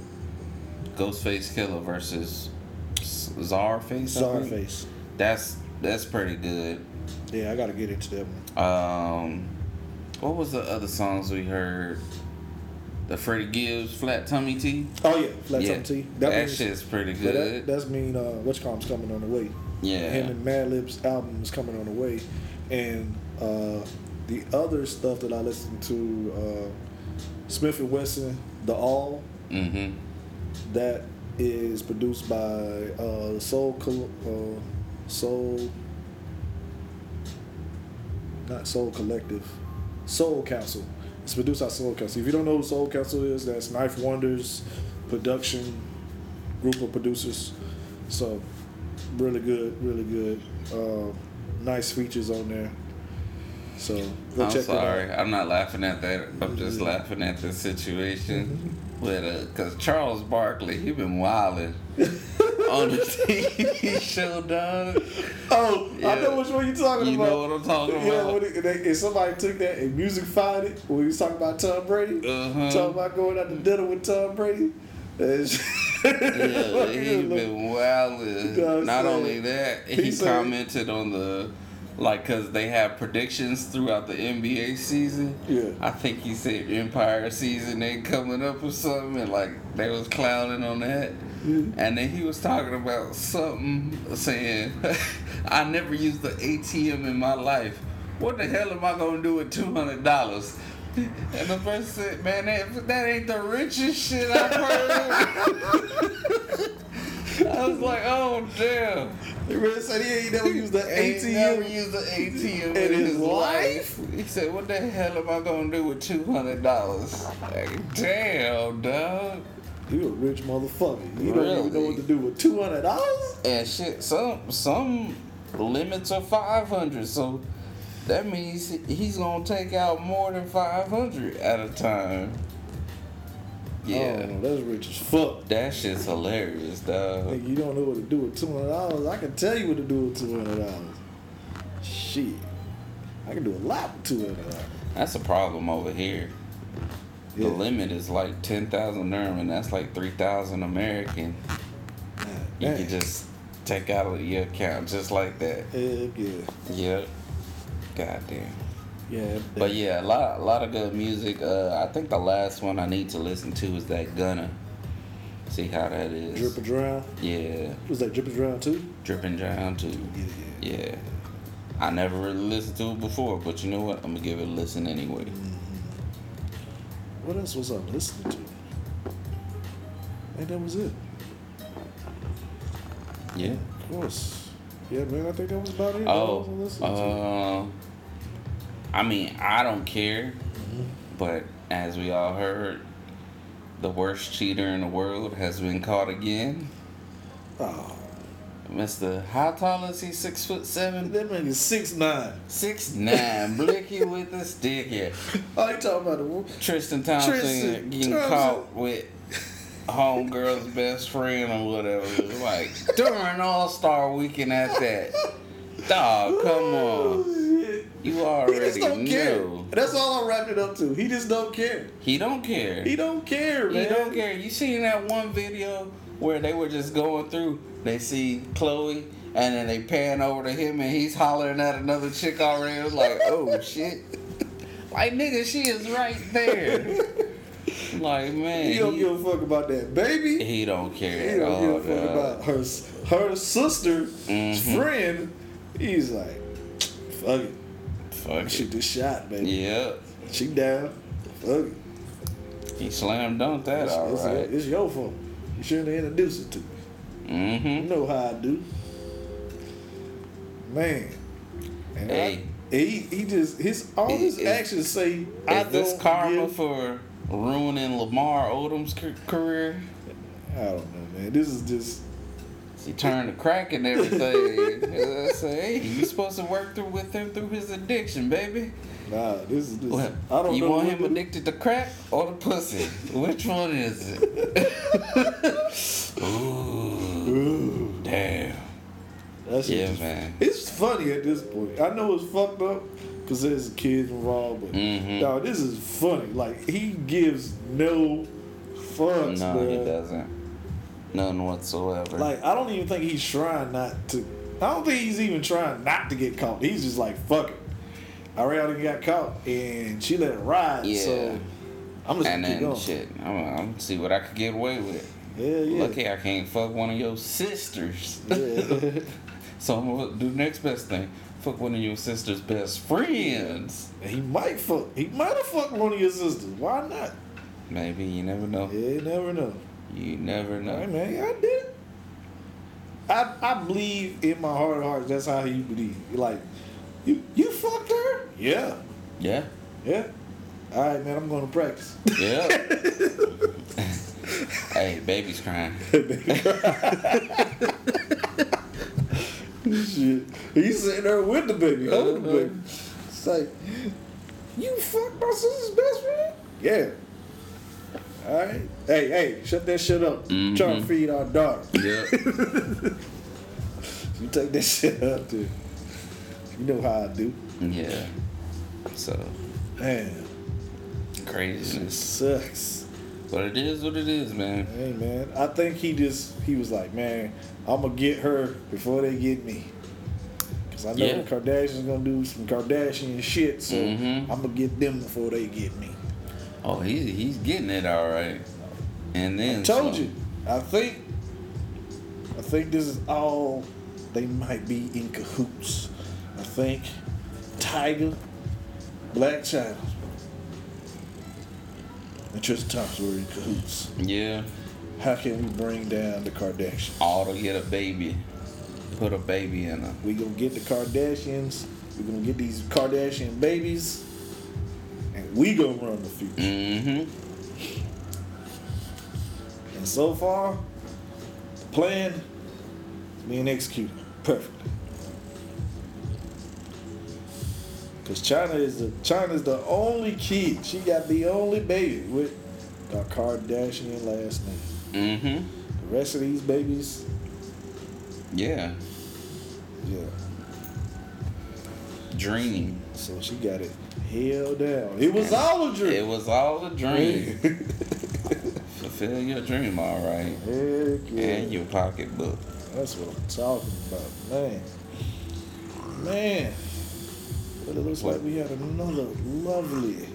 Ghostface Killah versus Czarface. Czarface. That's that's pretty good. Yeah, I gotta get into that one. Um, what was the other songs we heard? The Freddie Gibbs Flat Tummy Tea. Oh yeah, Flat yeah, Tummy Tea. that, means- shit's pretty good. That, that's mean uh, Witchcom's coming on the way. yeah. Him and Madlib's album is coming on the way, and uh, the other stuff that I listened to, uh, Smif-N-Wessun, The All, mm-hmm. that is produced by uh, Soul Col- uh, Soul, not Soul Collective, Soul Council. It's produced by Soul Council. If you don't know who Soul Council is, that's 9th Wonder's production group of producers. So really good, really good. Uh, nice features on there. So go I'm check sorry. I'm not laughing at that. I'm just laughing at the situation with uh, cause Charles Barkley, he been wilding <laughs> on the <laughs> TV show, dog. Oh, I know which one you're talking You about. You know what I'm talking Yeah, about? they, if somebody took that and music find it, when he was talking about Tom Brady, Uh-huh. talking about going out to dinner with Tom Brady. <laughs> Yeah, he Look, been wilding. You know Not saying? only that, He he, said- commented on the like because they have predictions throughout the NBA season. Yeah. I think he said Empire season ain't coming up or something, and like they was clowning on that. Mm-hmm. And then he was talking about something, saying, <laughs> "I never used the ATM in my life. What the hell am I gonna do with two hundred dollars?" <laughs> And the person said, "Man, that, that ain't the richest shit I've heard." <laughs> I was like, "Oh damn." He really said he ain't never used the Ain't never ATM. used an ATM in, In his his life. He said, "What the hell am I gonna do with two hundred dollars?" Like, damn, dog. You a rich motherfucker. You don't even know what to do with two hundred dollars. And shit, some some limits are five hundred, so that means he's gonna take out more than five hundred at a time. Yeah, Oh, that's rich as fuck. that shit's hilarious, dog. Nigga, you don't know what to do with two hundred dollars. I can tell you what to do with two hundred dollars. Shit, I can do a lot with two hundred dollars. That's a problem over here. Yeah. The limit is like ten thousand dirham, and that's like three thousand American. You Dang. can just take out of your account just like that. Heck yeah. Yep. Goddamn. Yeah. But yeah, a lot, a lot of good music. Uh, I think the last one I need to listen to is that Gunna. See how that is. Drip and Drown. Yeah, Was that Drip and Drown too? Drip and Drown too. Yeah. Yeah. I never really listened to it before, but you know what? I'm gonna give it a listen anyway. What else was I listening to? And that was it. Yeah. Of course. Yeah, man. I think that was about it. that I Oh, uh, I mean, I don't care, Mm-hmm. but as we all heard, the worst cheater in the world has been caught again. Oh, Mr. How tall is he? Six foot seven? that man is six nine. Six nine, <laughs> blicky with a stick here. Oh, you talking about the Tristan Thompson Tristan getting Thompson. caught with homegirl's best friend or whatever. Like during All Star Weekend at that. <laughs> Dog, come on. You He just already don't care. That's all I wrapped it up to. He just don't care. He don't care. He don't care, He don't care. You seen that one video where they were just going through, they see Khloé, and then they pan over to him and he's hollering at another chick already. It was like, <laughs> oh shit. Like nigga, she is right there. <laughs> like man, He don't he, give a fuck about that baby. he don't care He don't give a fuck about her her sister's Mhm. friend He's like, fuck it. Fuck Shoot it. this shot, baby. Yep. She down. Fuck it. He slammed dunked that It's, all it's, right. it's your fault. You shouldn't have introduced it to me. You Mm-hmm. know how I do. Man. And Hey. I, he he just his all his Is- actions say I Is this karma give- for ruining Lamar Odom's career? I don't know, man. This is just He turned to crack and everything. <laughs> I say, hey, you supposed to work through with him through his addiction, baby. nah. This is just What? I don't know. you want him addicted to crack or the pussy? <laughs> Which one is it? <laughs> Ooh, Ooh, damn. that shit Yeah, just- man. It's funny at this point. I know it's fucked up because there's kids involved, but Mhm. no, this is funny. Like he gives no fucks, No, man. he doesn't. None whatsoever. Like I don't even think he's trying not to. I don't think he's even trying not to get caught. He's just like fuck it. I already got caught and she let it ride. Yeah. So I'm just and gonna keep going. shit, I'm, I'm gonna see what I could get away with. Yeah, yeah. Lucky I can't fuck one of your sisters. Yeah. <laughs> so I'm gonna do the next best thing. Fuck one of your sister's best friends. he might fuck. He might have fucked one of your sisters. Why not? Maybe you never know. Yeah, you never know. You never know. Hey man, yeah, I did. I I believe in my heart of hearts. That's how you believe. Like, you you fucked her? Yeah, Yeah. yeah. All right, man. I'm going to practice. Yeah. <laughs> hey, baby's crying. <laughs> <laughs> Shit. He's sitting there with the baby, holding the Uh-huh. baby. It's like, you fucked my sister's best friend? Yeah. All right. Hey, hey, shut that shit up. Trying to feed our daughter. Yeah. <laughs> You take that shit out there. You know how I do. yeah. So Man, craziness. sucks. But it is what it is, man. Hey, man. I think he just, he was like, man, I'm going to get her before they get me. Because I know Yeah. the Kardashians going to do some Kardashian shit, so Mhm. I'm going to get them before they get me. Oh, he's he's getting it all right. And then I told some. you. I think. I think this is all. They might be in cahoots. I think Tyga, Blac Chyna, and Tristan Thompson were in cahoots. Yeah. How can we bring down the Kardashians? All to get a baby. Put a baby in her. We gonna get the Kardashians. We gonna get these Kardashian babies, and we gonna run the future. Mm-hmm. And so far, the plan is being executed perfectly. Cause Chyna is the Chyna's the only kid. She got the only baby with a Kardashian last name. Mm-hmm. The rest of these babies, Yeah. yeah. Dream. So she got it held down. It was all a dream. It was all a dream. <laughs> Fulfill your dream, all right. Heck yeah. And your pocketbook. That's what I'm talking about, man. Man. But it looks What? like we had another lovely.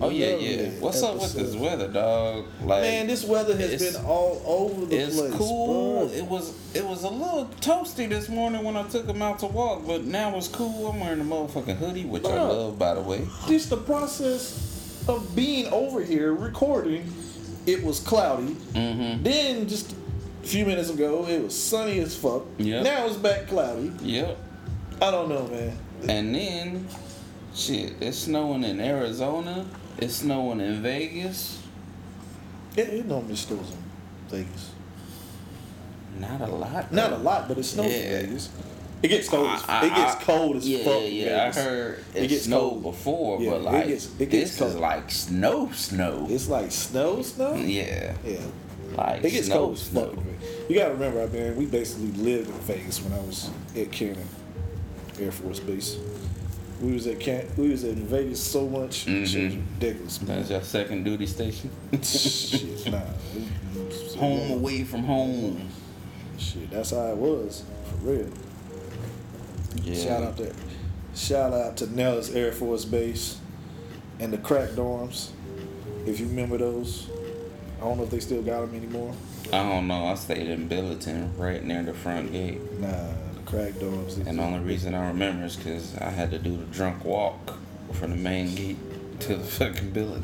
Oh yeah, yeah. What's up with this weather, dog? Like Man, this weather has been all over the it's place. cool. bro. It was it was a little toasty this morning when I took him out to walk, but now it's cool. I'm wearing a motherfucking hoodie, which I love, by the way. Just the process of being over here recording, it was cloudy. Mm-hmm. Then just a few minutes ago, it was sunny as fuck. Yep. Now it's back cloudy. Yep. I don't know, man. And then, shit, it's snowing in Arizona. It's snowing in Vegas. It, it normally snows in Vegas. Not a lot. Not a lot, but it snows Yeah. in Vegas. It gets cold. As, I- it gets cold as yeah, fuck. Yeah, I heard it, It gets snowed cold. before, Yeah, but it like gets- it gets this cold. is like snow, snow. It's like snow, snow. yeah, Yeah, like it gets snow, cold as fuck. You gotta remember, I mean, we basically lived in Vegas when I was at Cannon Air Force Base. We was at Can- we was in Vegas so much, mm-hmm. shit was ridiculous, man. That's your second duty station. shit, nah. we- <laughs> home away from home. Shit, that's how it was for real. Yeah. Shout out to shout out to Nellis Air Force Base and the crack dorms. If you remember those, I don't know if they still got them anymore. I don't know. I stayed in Billington, right near the front gate. Nah, the crack dorms. And the only reason I remember is because I had to do the drunk walk from the main gate to the <laughs> fucking building.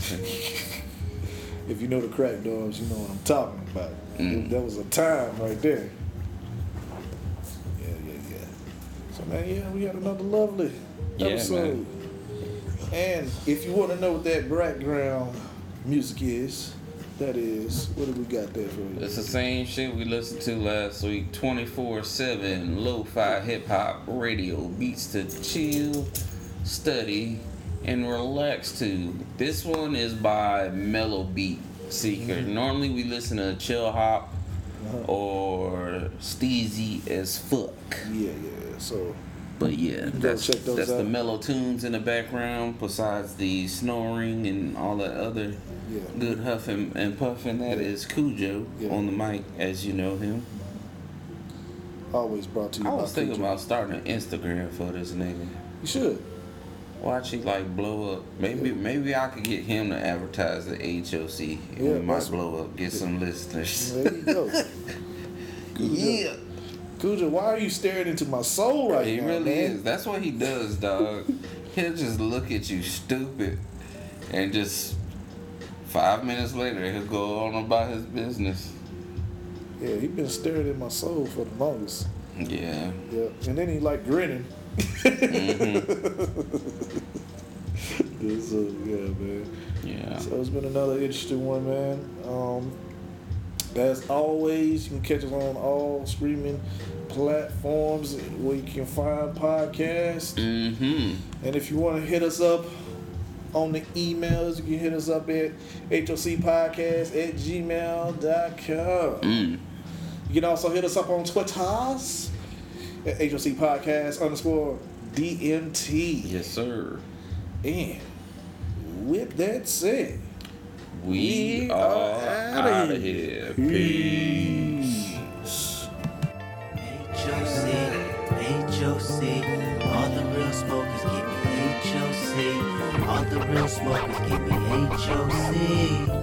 if you know the crack dogs, you know what I'm talking about. Mm. That was a time right there. Yeah, yeah, yeah. So man, yeah, we had another lovely Yeah, episode. And if you want to know what that background music is, that is, what do we got there for you? It's the same shit we listened to last week 24 7 lo fi hip hop radio beats to chill, study, and relax to. This one is by Mellow Beat Seeker. Normally we listen to Chill Hop Uh-huh. or Steezy as fuck. Yeah, yeah. So But yeah, that's, check those that's the mellow tunes in the background, besides the snoring and all that other Yeah. good huffing and puffing. That is Cujo Yeah. on the mic, as you know him. always brought to you. I was thinking Future. about starting an Instagram for this nigga. You should. Watch he like blow up. Maybe maybe I could get him to advertise the HOC. And Yeah, we might blow up, get some listeners. There you go. <laughs> yeah. Kuja, why are you staring into my soul right He now, really man? is. That's what he does, dog. <laughs> He'll just look at you stupid and just five minutes later he'll go on about his business. Yeah, he been staring in my soul for the longest. Yeah. Yeah, and then he like grinning. <laughs> so yeah, man. Yeah. So it's been another interesting one, man. Um, as always, you can catch us on all streaming platforms where you can find podcasts. Mm-hmm. And if you want to hit us up on the emails, you can hit us up at hocpodcast at gmail.com. Mm. You can also hit us up on Twitters at HOC Podcast underscore DMT. Yes, sir. And with that said, We, We are are out of here. here. Peace. peace. HOC, HOC, all the real smokers give me HOC, all the real smokers give me HOC.